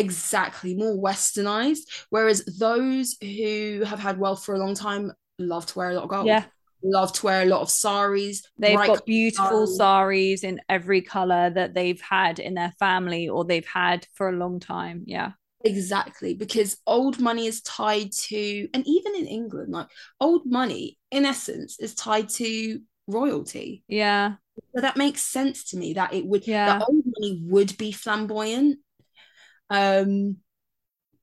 Exactly more westernized whereas those who have had wealth for a long time love to wear a lot of gold Yeah. love to wear a lot of saris They've got beautiful saris. saris in every color that they've had in their family or they've had for a long time. Yeah. exactly because old money is tied to and even in england like old money in essence is tied to royalty Yeah. so that makes sense to me that it would Yeah. that old money would be flamboyant um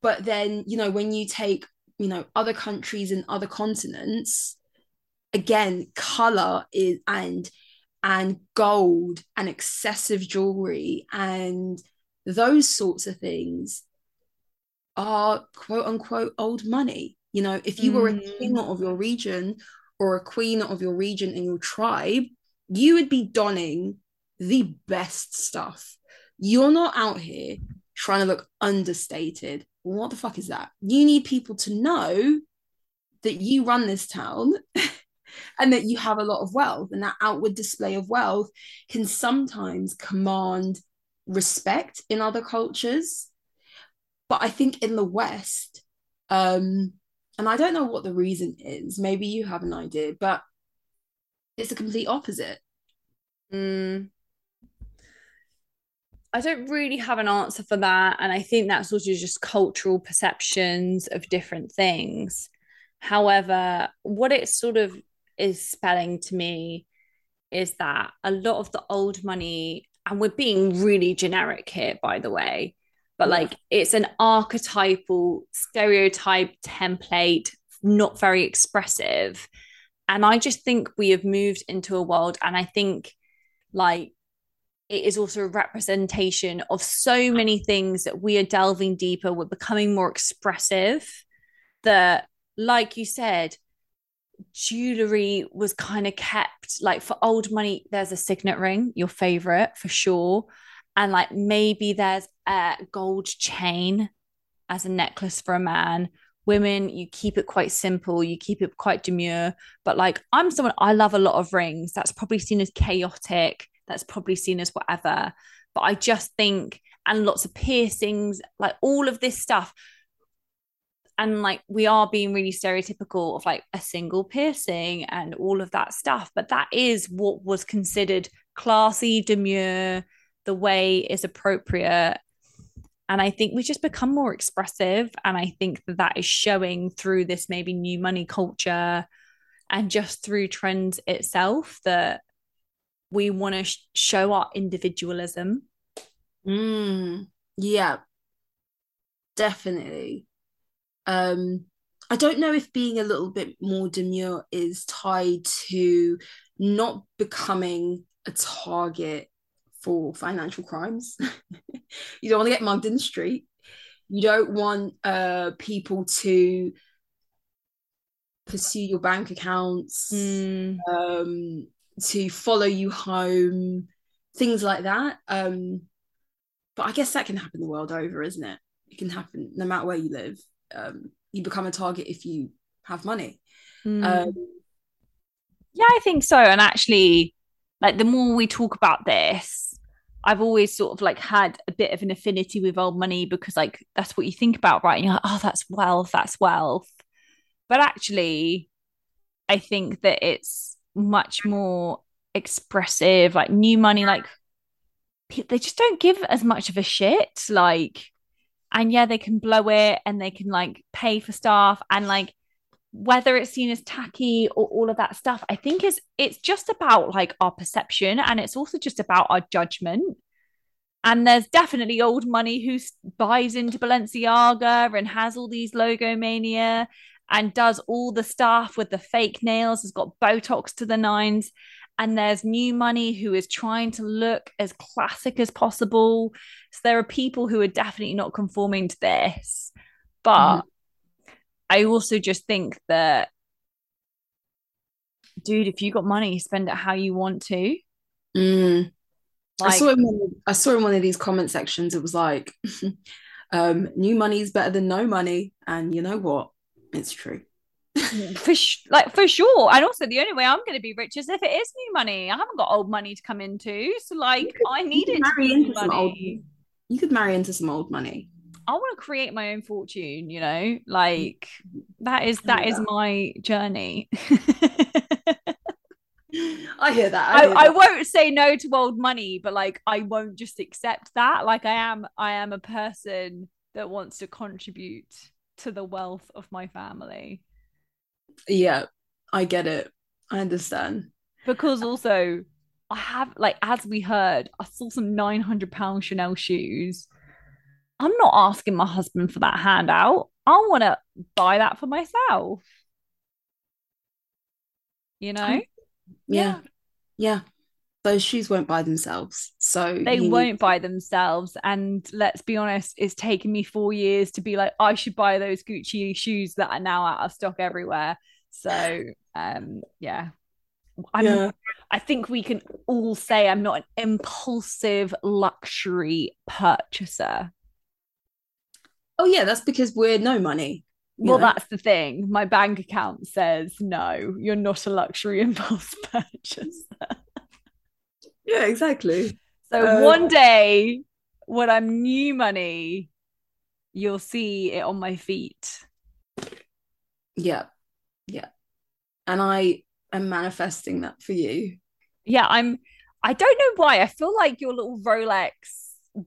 but then you know when you take you know other countries and other continents again color is and and gold and excessive jewelry and those sorts of things are quote unquote old money you know if you were a Mm. king of your region or a queen of your region and your tribe you would be donning the best stuff you're not out here trying to look understated. What the fuck is that? You need people to know that you run this town and that you have a lot of wealth and that outward display of wealth can sometimes command respect in other cultures. But i think in the west um and i don't know what the reason is maybe you have an idea but it's the complete opposite. Mm. I don't really have an answer for that. And I think that's also just cultural perceptions of different things. However, what it sort of is spelling to me is that a lot of the old money, and we're being really generic here, by the way, but like it's an archetypal stereotype template, not very expressive. And I just think we have moved into a world, and I think like it is also a representation of so many things that we are delving deeper we're becoming more expressive that like you said jewelry was kind of kept like for old money there's a signet ring your favorite for sure. And like maybe there's a gold chain as a necklace for a man. Women you keep it quite simple you keep it quite demure. But like i'm someone i love a lot of rings. That's probably seen as chaotic that's probably seen as whatever. But i just think and lots of piercings like all of this stuff. And like we are being really stereotypical of like a single piercing and all of that stuff. But that is what was considered classy demure the way is appropriate. And i think we just become more expressive. And i think that that is showing through this maybe new money culture and just through trends itself that we want to sh- show our individualism Mm, yeah, definitely. Um, I don't know if being a little bit more demure is tied to not becoming a target for financial crimes. You don't want to get mugged in the street. You don't want uh people to pursue your bank accounts Mm, um, to follow you home, things like that. Um, but I guess that can happen the world over, isn't it? It can happen no matter where you live. Um, you become a target if you have money. Mm. Um, Yeah, I think so. And actually, like the more we talk about this, I've always sort of like had a bit of an affinity with old money because like that's what you think about, right? And you're like, oh, that's wealth, that's wealth. But actually, I think that it's much more expressive, like new money, like they just don't give as much of a shit. Like, and yeah, they can blow it and they can like pay for stuff and like whether it's seen as tacky or all of that stuff i think is it's just about like our perception and it's also just about our judgment and there's definitely old money who buys into balenciaga and has all these logo mania and does all the stuff with the fake nails has got botox to the nines and there's new money who is trying to look as classic as possible so there are people who are definitely not conforming to this but I also just think that, dude, if you got money, spend it how you want to. mm. I saw in one of, I saw in one of these comment sections. It was like, um, "New money is better than no money," and you know what? It's true. for sh- like for sure. And also, the only way I'm going to be rich is if it is new money. I haven't got old money to come into, so like, could- I need it to marry into some old money. You could marry into some old money. I want to create my own fortune. You know, like that is I that is my journey. I hear that. I, hear I that. won't say no to old money, but like I won't just accept that. Like I am I am a person that wants to contribute to the wealth of my family. Yeah, I get it. I understand. Because uh, also I have like as we heard, I saw some 900 pound Chanel shoes. I'm not asking my husband for that handout. I want to buy that for myself. You know? Um, yeah. Yeah. Those shoes won't buy themselves. So they won't buy themselves. And let's be honest, it's taken me four years to be like, I should buy those Gucci shoes that are now out of stock everywhere. So, um, yeah, I'm. Yeah. I think we can all say I'm not an impulsive luxury purchaser. Oh yeah, that's because we're no money. Well, know? that's the thing. My bank account says no. You're not a luxury impulse purchaser. Yeah, exactly. So Uh, one day when I'm new money, you'll see it on my feet. Yeah. Yeah. And I am manifesting that for you. Yeah, I'm I don't know why. I feel like your little Rolex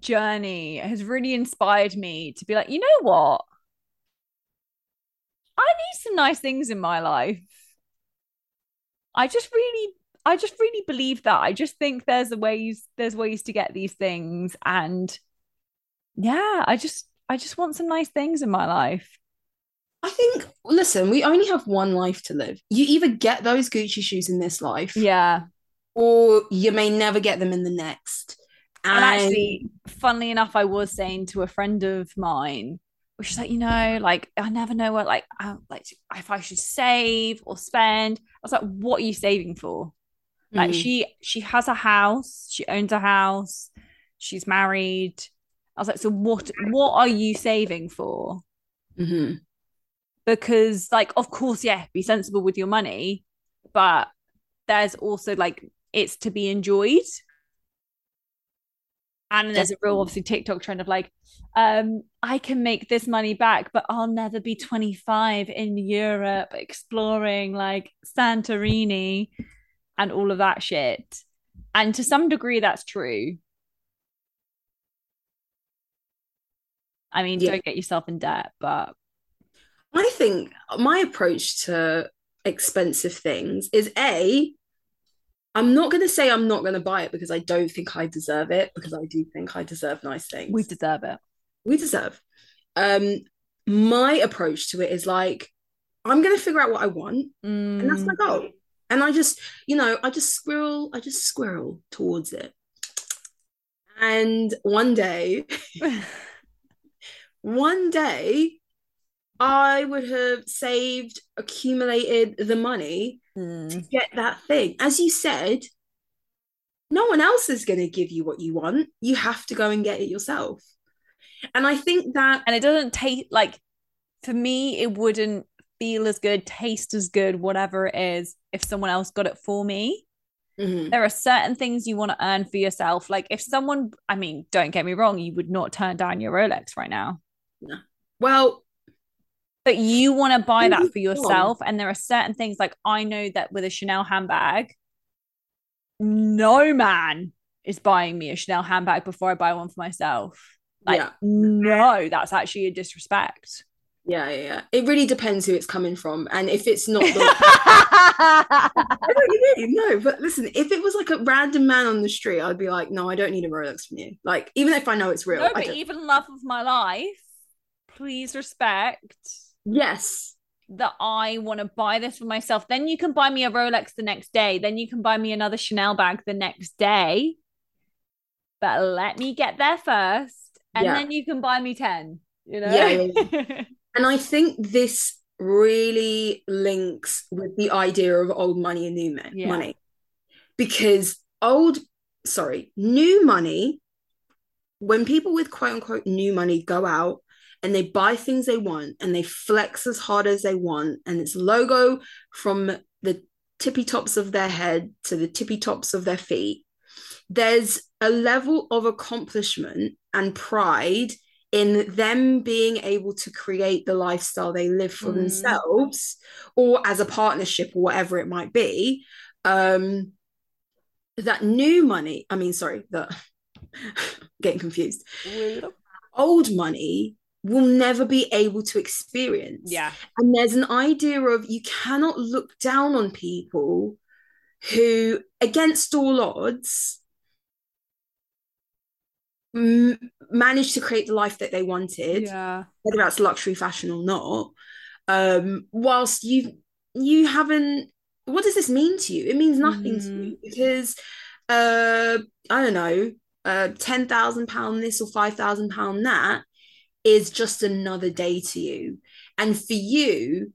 journey has really inspired me to be like, you know what? I need some nice things in my life. I just really I just really believe that. I just think there's a ways there's ways to get these things and yeah, I just I just want some nice things in my life. I think, listen, we only have one life to live. You either get those Gucci shoes in this life, Yeah. or you may never get them in the next. And actually, funnily enough, I was saying to a friend of mine, which is like, you know, like I never know what, like, I, like if I should save or spend. I was like, what are you saving for? Like, Mm. she she has a house, she owns a house, she's married. I was like, so what what are you saving for? Mhm. Because, like, of course, yeah, be sensible with your money, but there's also like it's to be enjoyed. And there's a real obviously TikTok trend of like, um, I can make this money back, but I'll never be 25 in Europe exploring like Santorini and all of that shit. And to some degree, that's true. I mean, Yeah. don't get yourself in debt, but I think my approach to expensive things is A, I'm not going to say I'm not going to buy it because I don't think I deserve it, because I do think I deserve nice things. we deserve it. we deserve. Um, my approach to it is like, I'm going to figure out what I want, and that's my Mm, goal. And I just, you know, I just squirrel, I just squirrel towards it. And one day, one day, I would have saved, accumulated the money to mm, get that thing. As you said, no one else is going to give you what you want. You have to go and get it yourself. And I think that. And it doesn't take, like, for me, it wouldn't feel as good, taste as good, whatever it is, if someone else got it for me. Mhm. There are certain things you want to earn for yourself. Like if someone, I mean, don't get me wrong, you would not turn down your Rolex right now. Well, but you want to buy that for yourself and there are certain things like i know that with a chanel handbag no man is buying me a chanel handbag before i buy one for myself like Yeah. no that's actually a disrespect yeah, yeah, yeah. It really depends who it's coming from. And if it's not the. I don't really no, but listen, if it was like a random man on the street, I'd be like, no, I don't need a Rolex from you. Like, even if I know it's real. no but even love of my life please respect yes. that I want to buy this for myself. Then you can buy me a Rolex the next day. Then you can buy me another Chanel bag the next day. But let me get there first. And Yeah. then you can buy me 10. You know? Yeah, yeah, And I think this really links with the idea of old money and new Yeah. money. Because old, sorry, new money, when people with quote unquote new money go out and they buy things they want and they flex as hard as they want, and it's logo from the tippy tops of their head to the tippy tops of their feet, there's a level of accomplishment and pride in them being able to create the lifestyle they live for Mm. themselves or as a partnership or whatever it might be um that new money i mean sorry that getting confused old money will never be able to experience yeah. and there's an idea of you cannot look down on people who, against all odds, m- managed to create the life that they wanted, Yeah. whether that's luxury fashion or not. Um, whilst you you haven't, what does this mean to you? It means nothing to Mm. you because, uh, I don't know, uh, ten thousand pound this or five thousand pound that is just another day to you. And for you,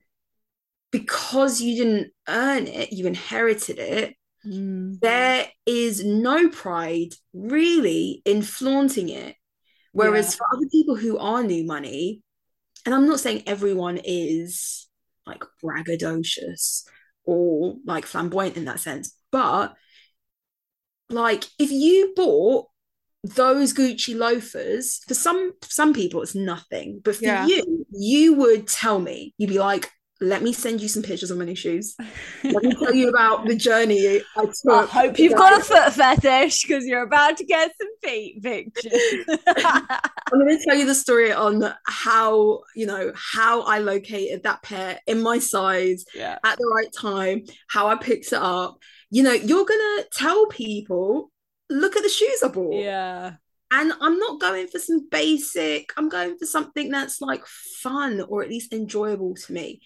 because you didn't earn it, you inherited it, Mm. there is no pride really in flaunting it. Whereas Yeah. for other people who are new money, and I'm not saying everyone is like braggadocious or like flamboyant in that sense, but like if you bought those Gucci loafers, for some some people it's nothing, but for Yeah. you, you would tell me, you'd be like, let me send you some pictures of my new shoes. Let me tell you about the journey I took. I hope you've got a foot fetish because you're about to get some feet pictures. I'm going to tell you the story on how, you know, how I located that pair in my size yeah. at the right time, how I picked it up. You know, you're going to tell people, look at the shoes I bought. Yeah. And I'm not going for some basic, I'm going for something that's like fun or at least enjoyable to me.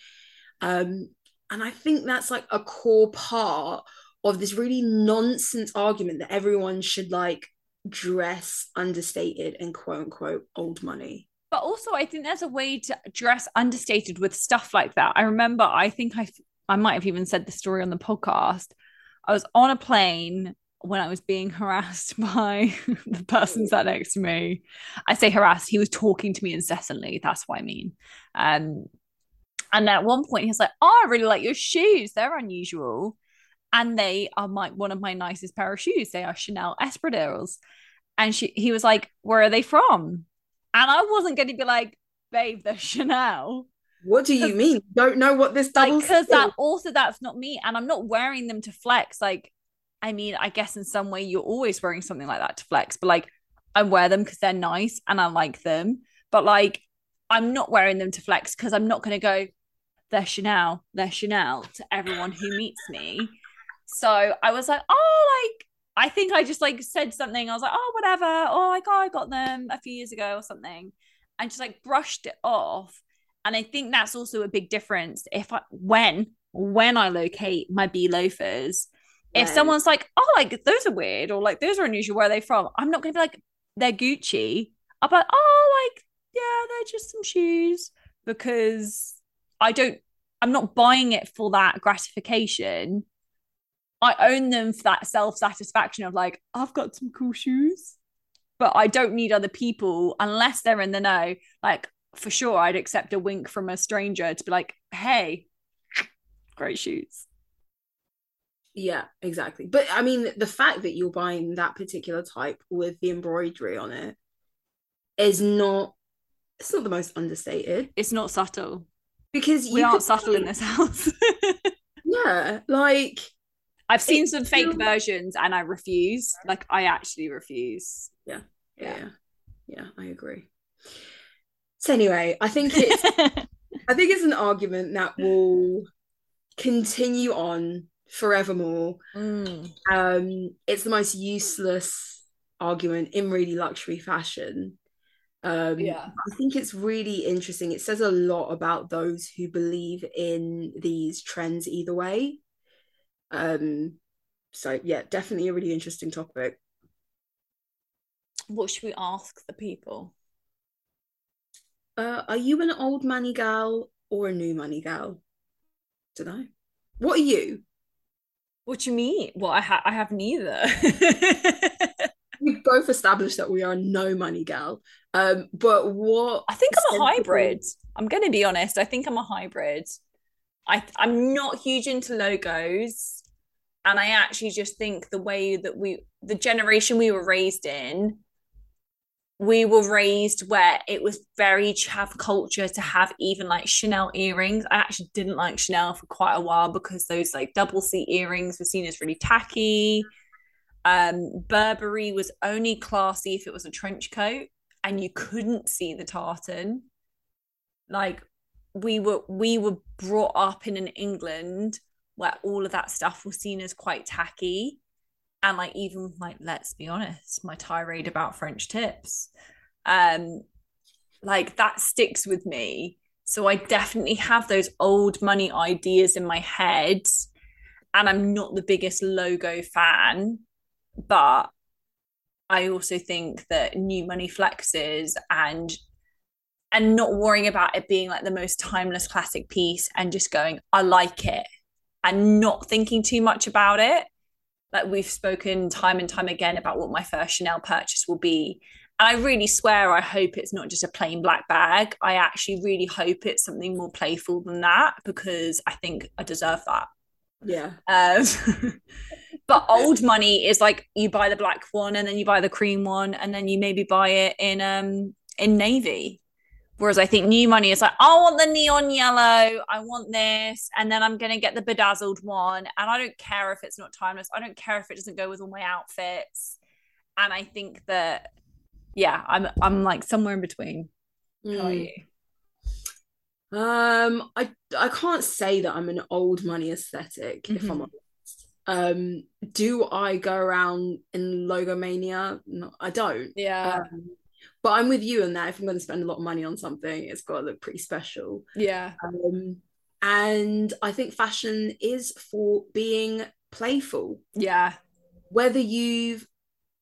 Um, and I think that's like a core part of this really nonsense argument that everyone should like dress understated and quote unquote old money. But also, I think there's a way to dress understated with stuff like that. I remember, I think I, I might have even said the story on the podcast. I was on a plane when I was being harassed by the person sat next to me. I say harassed; he was talking to me incessantly. That's what I mean. Um, and at one point, he's like, "Oh, I really like your shoes. They're unusual." And they are my one of my nicest pair of shoes. They are Chanel Espadrilles. And she, he was like, "Where are they from?" And I wasn't going to be like, babe, they're Chanel. What do you mean? Don't know what this Like, double because that also that's not me. And I'm not wearing them to flex. Like, I mean, I guess in some way you're always wearing something like that to flex, but like I wear them because they're nice and I like them. But like I'm not wearing them to flex because I'm not gonna go, they're Chanel, they're Chanel to everyone who meets me. So I was like, oh, like I think I just like said something. I was like, oh, whatever. Or like, oh, I got them a few years ago or something. And just like brushed it off. And I think that's also a big difference. If I when when I locate my B loafers, if When? someone's like, oh, like those are weird, or like those are unusual, where are they from? I'm not gonna be like, they're Gucci. I'll be like, oh, like, yeah, they're just some shoes because I don't I'm not buying it for that gratification. I own them for that self satisfaction of like, I've got some cool shoes, but I don't need other people unless they're in the know. Like, for sure, I'd accept a wink from a stranger to be like, hey, great shoes. Yeah, exactly. But I mean, the fact that you're buying that particular type with the embroidery on it is not, it's not the most understated. It's not subtle. Because we aren't subtle in this house. yeah, like I've seen some fake versions and I refuse. Like I actually refuse. Yeah. Yeah. Yeah, yeah I agree. So anyway, I think it's I think it's an argument that will continue on forevermore. Mm. Um, it's the most useless argument in really luxury fashion. Um, yeah, I think it's really interesting. It says a lot about those who believe in these trends either way. Um, so yeah, definitely a really interesting topic. What should we ask the people? Uh, are you an old money gal or a new money gal? Don't know. What are you? What do you mean? Well, I, ha- I have neither. we both established that we are no money gal. Um, but what I think I'm a hybrid. I'm going to be honest. I think I'm a hybrid. I I'm not huge into logos, and I actually just think the way that we, the generation we were raised in, we were raised where it was very chav culture to have even like Chanel earrings. I actually didn't like Chanel for quite a while because those like double C earrings were seen as really tacky. Um, Burberry was only classy if it was a trench coat and you couldn't see the tartan. Like we were we were brought up in an England where all of that stuff was seen as quite tacky. And like even like let's be honest my tirade about french tips. Um like that sticks with me. So i definitely have those old money ideas in my head. And i'm not the biggest logo fan but i also think that new money flexes and and not worrying about it being like the most timeless classic piece and just going i like it and not thinking too much about it like we've spoken time and time again about what my first Chanel purchase will be. And I really swear, I hope it's not just a plain black bag. I actually really hope it's something more playful than that because I think I deserve that. Yeah. Um, but old money is like you buy the black one and then you buy the cream one and then you maybe buy it in um in navy Whereas I think new money is like, I want the neon yellow, I want this, and then I'm gonna get the bedazzled one. And I don't care if it's not timeless. I don't care if it doesn't go with all my outfits. And I think that, yeah, I'm I'm like somewhere in between. Mm. How are hmm. you? Um, I I can't say that I'm an old money esthetic mm-hmm. if I'm mm-hmm. honest. Um, do I go around in logomania? No, I don't. Yeah. Um, but I'm with you on that. If I'm going to spend a lot of money on something, it's got to look pretty special. Yeah. Um, and I think fashion is for being playful. Yeah. Whether you've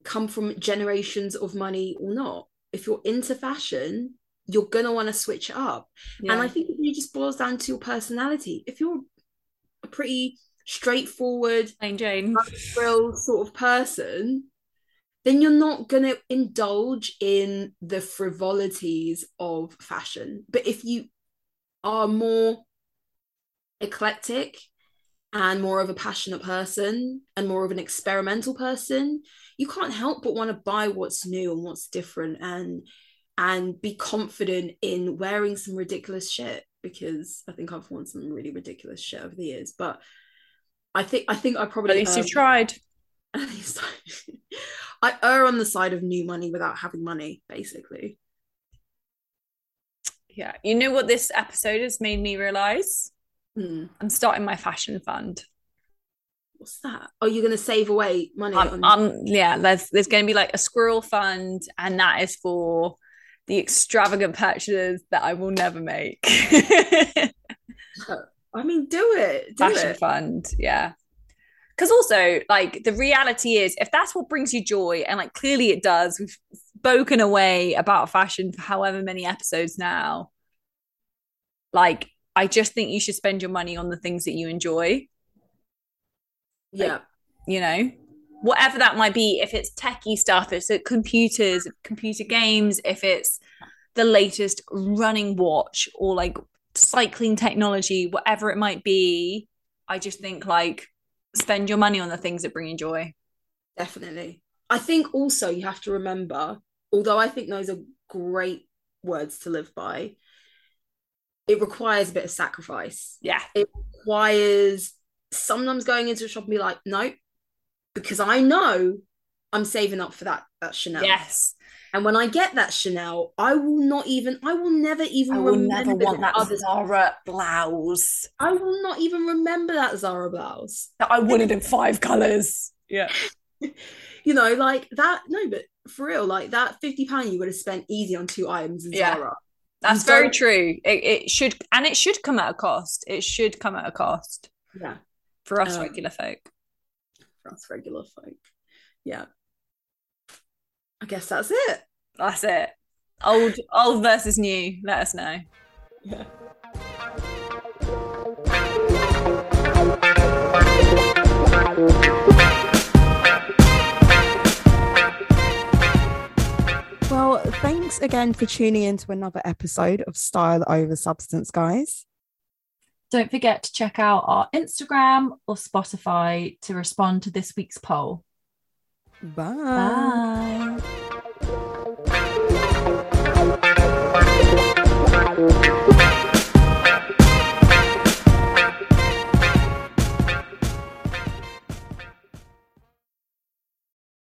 come from generations of money or not, if you're into fashion, you're gonna want to switch up. Yeah. And I think it really just boils down to your personality. If you're a pretty straightforward, plain Jane, real sort of person, then you're not going to indulge in the frivolities of fashion. But if you are more eclectic and more of a passionate person and more of an experimental person, you can't help but want to buy what's new and what's different and and be confident in wearing some ridiculous shit because I think I've worn some really ridiculous shit over the years. But I think I think I probably at least um, you've tried. At least I err on the side of new money without having money, basically. Yeah. You know what this episode has made me realize? Hmm. I'm starting my fashion fund. What's that? Are you going to save away money? Um, on- um, yeah, there's there's going to be like a squirrel fund, and that is for the extravagant purchases that I will never make. I mean, do it. Do fashion it. fund, yeah because also like the reality is if that's what brings you joy and like clearly it does we've spoken away about fashion for however many episodes now like i just think you should spend your money on the things that you enjoy Yeah. you know whatever that might be if it's techie stuff if it's computers computer games if it's the latest running watch or like cycling technology whatever it might be i just think like spend your money on the things that bring you joy Definitely. I think also you have to remember, although I think those are great words to live by, it requires a bit of sacrifice. yeah It requires sometimes going into a shop and be like, no, because I know I'm saving up for that that Chanel. yes And when I get that Chanel, I will not even, I will never even i will remember never want the that other- zara blouse I will not even remember that Zara blouse. that i wanted in five colors yeah You know, like that. No, but for real, like that fifty pound you would have spent easy on two items in Yeah. Zara. that's You very don't- true it, it should and it should come at a cost it should come at a cost Yeah, for us Um, regular folk for us regular folk. Yeah, I guess that's it. that's it old old versus new let us know Yeah. Well, thanks again for tuning in to another episode of Style Over Substance, guys. Don't forget to check out our Instagram or Spotify to respond to this week's poll. Bye. Bye.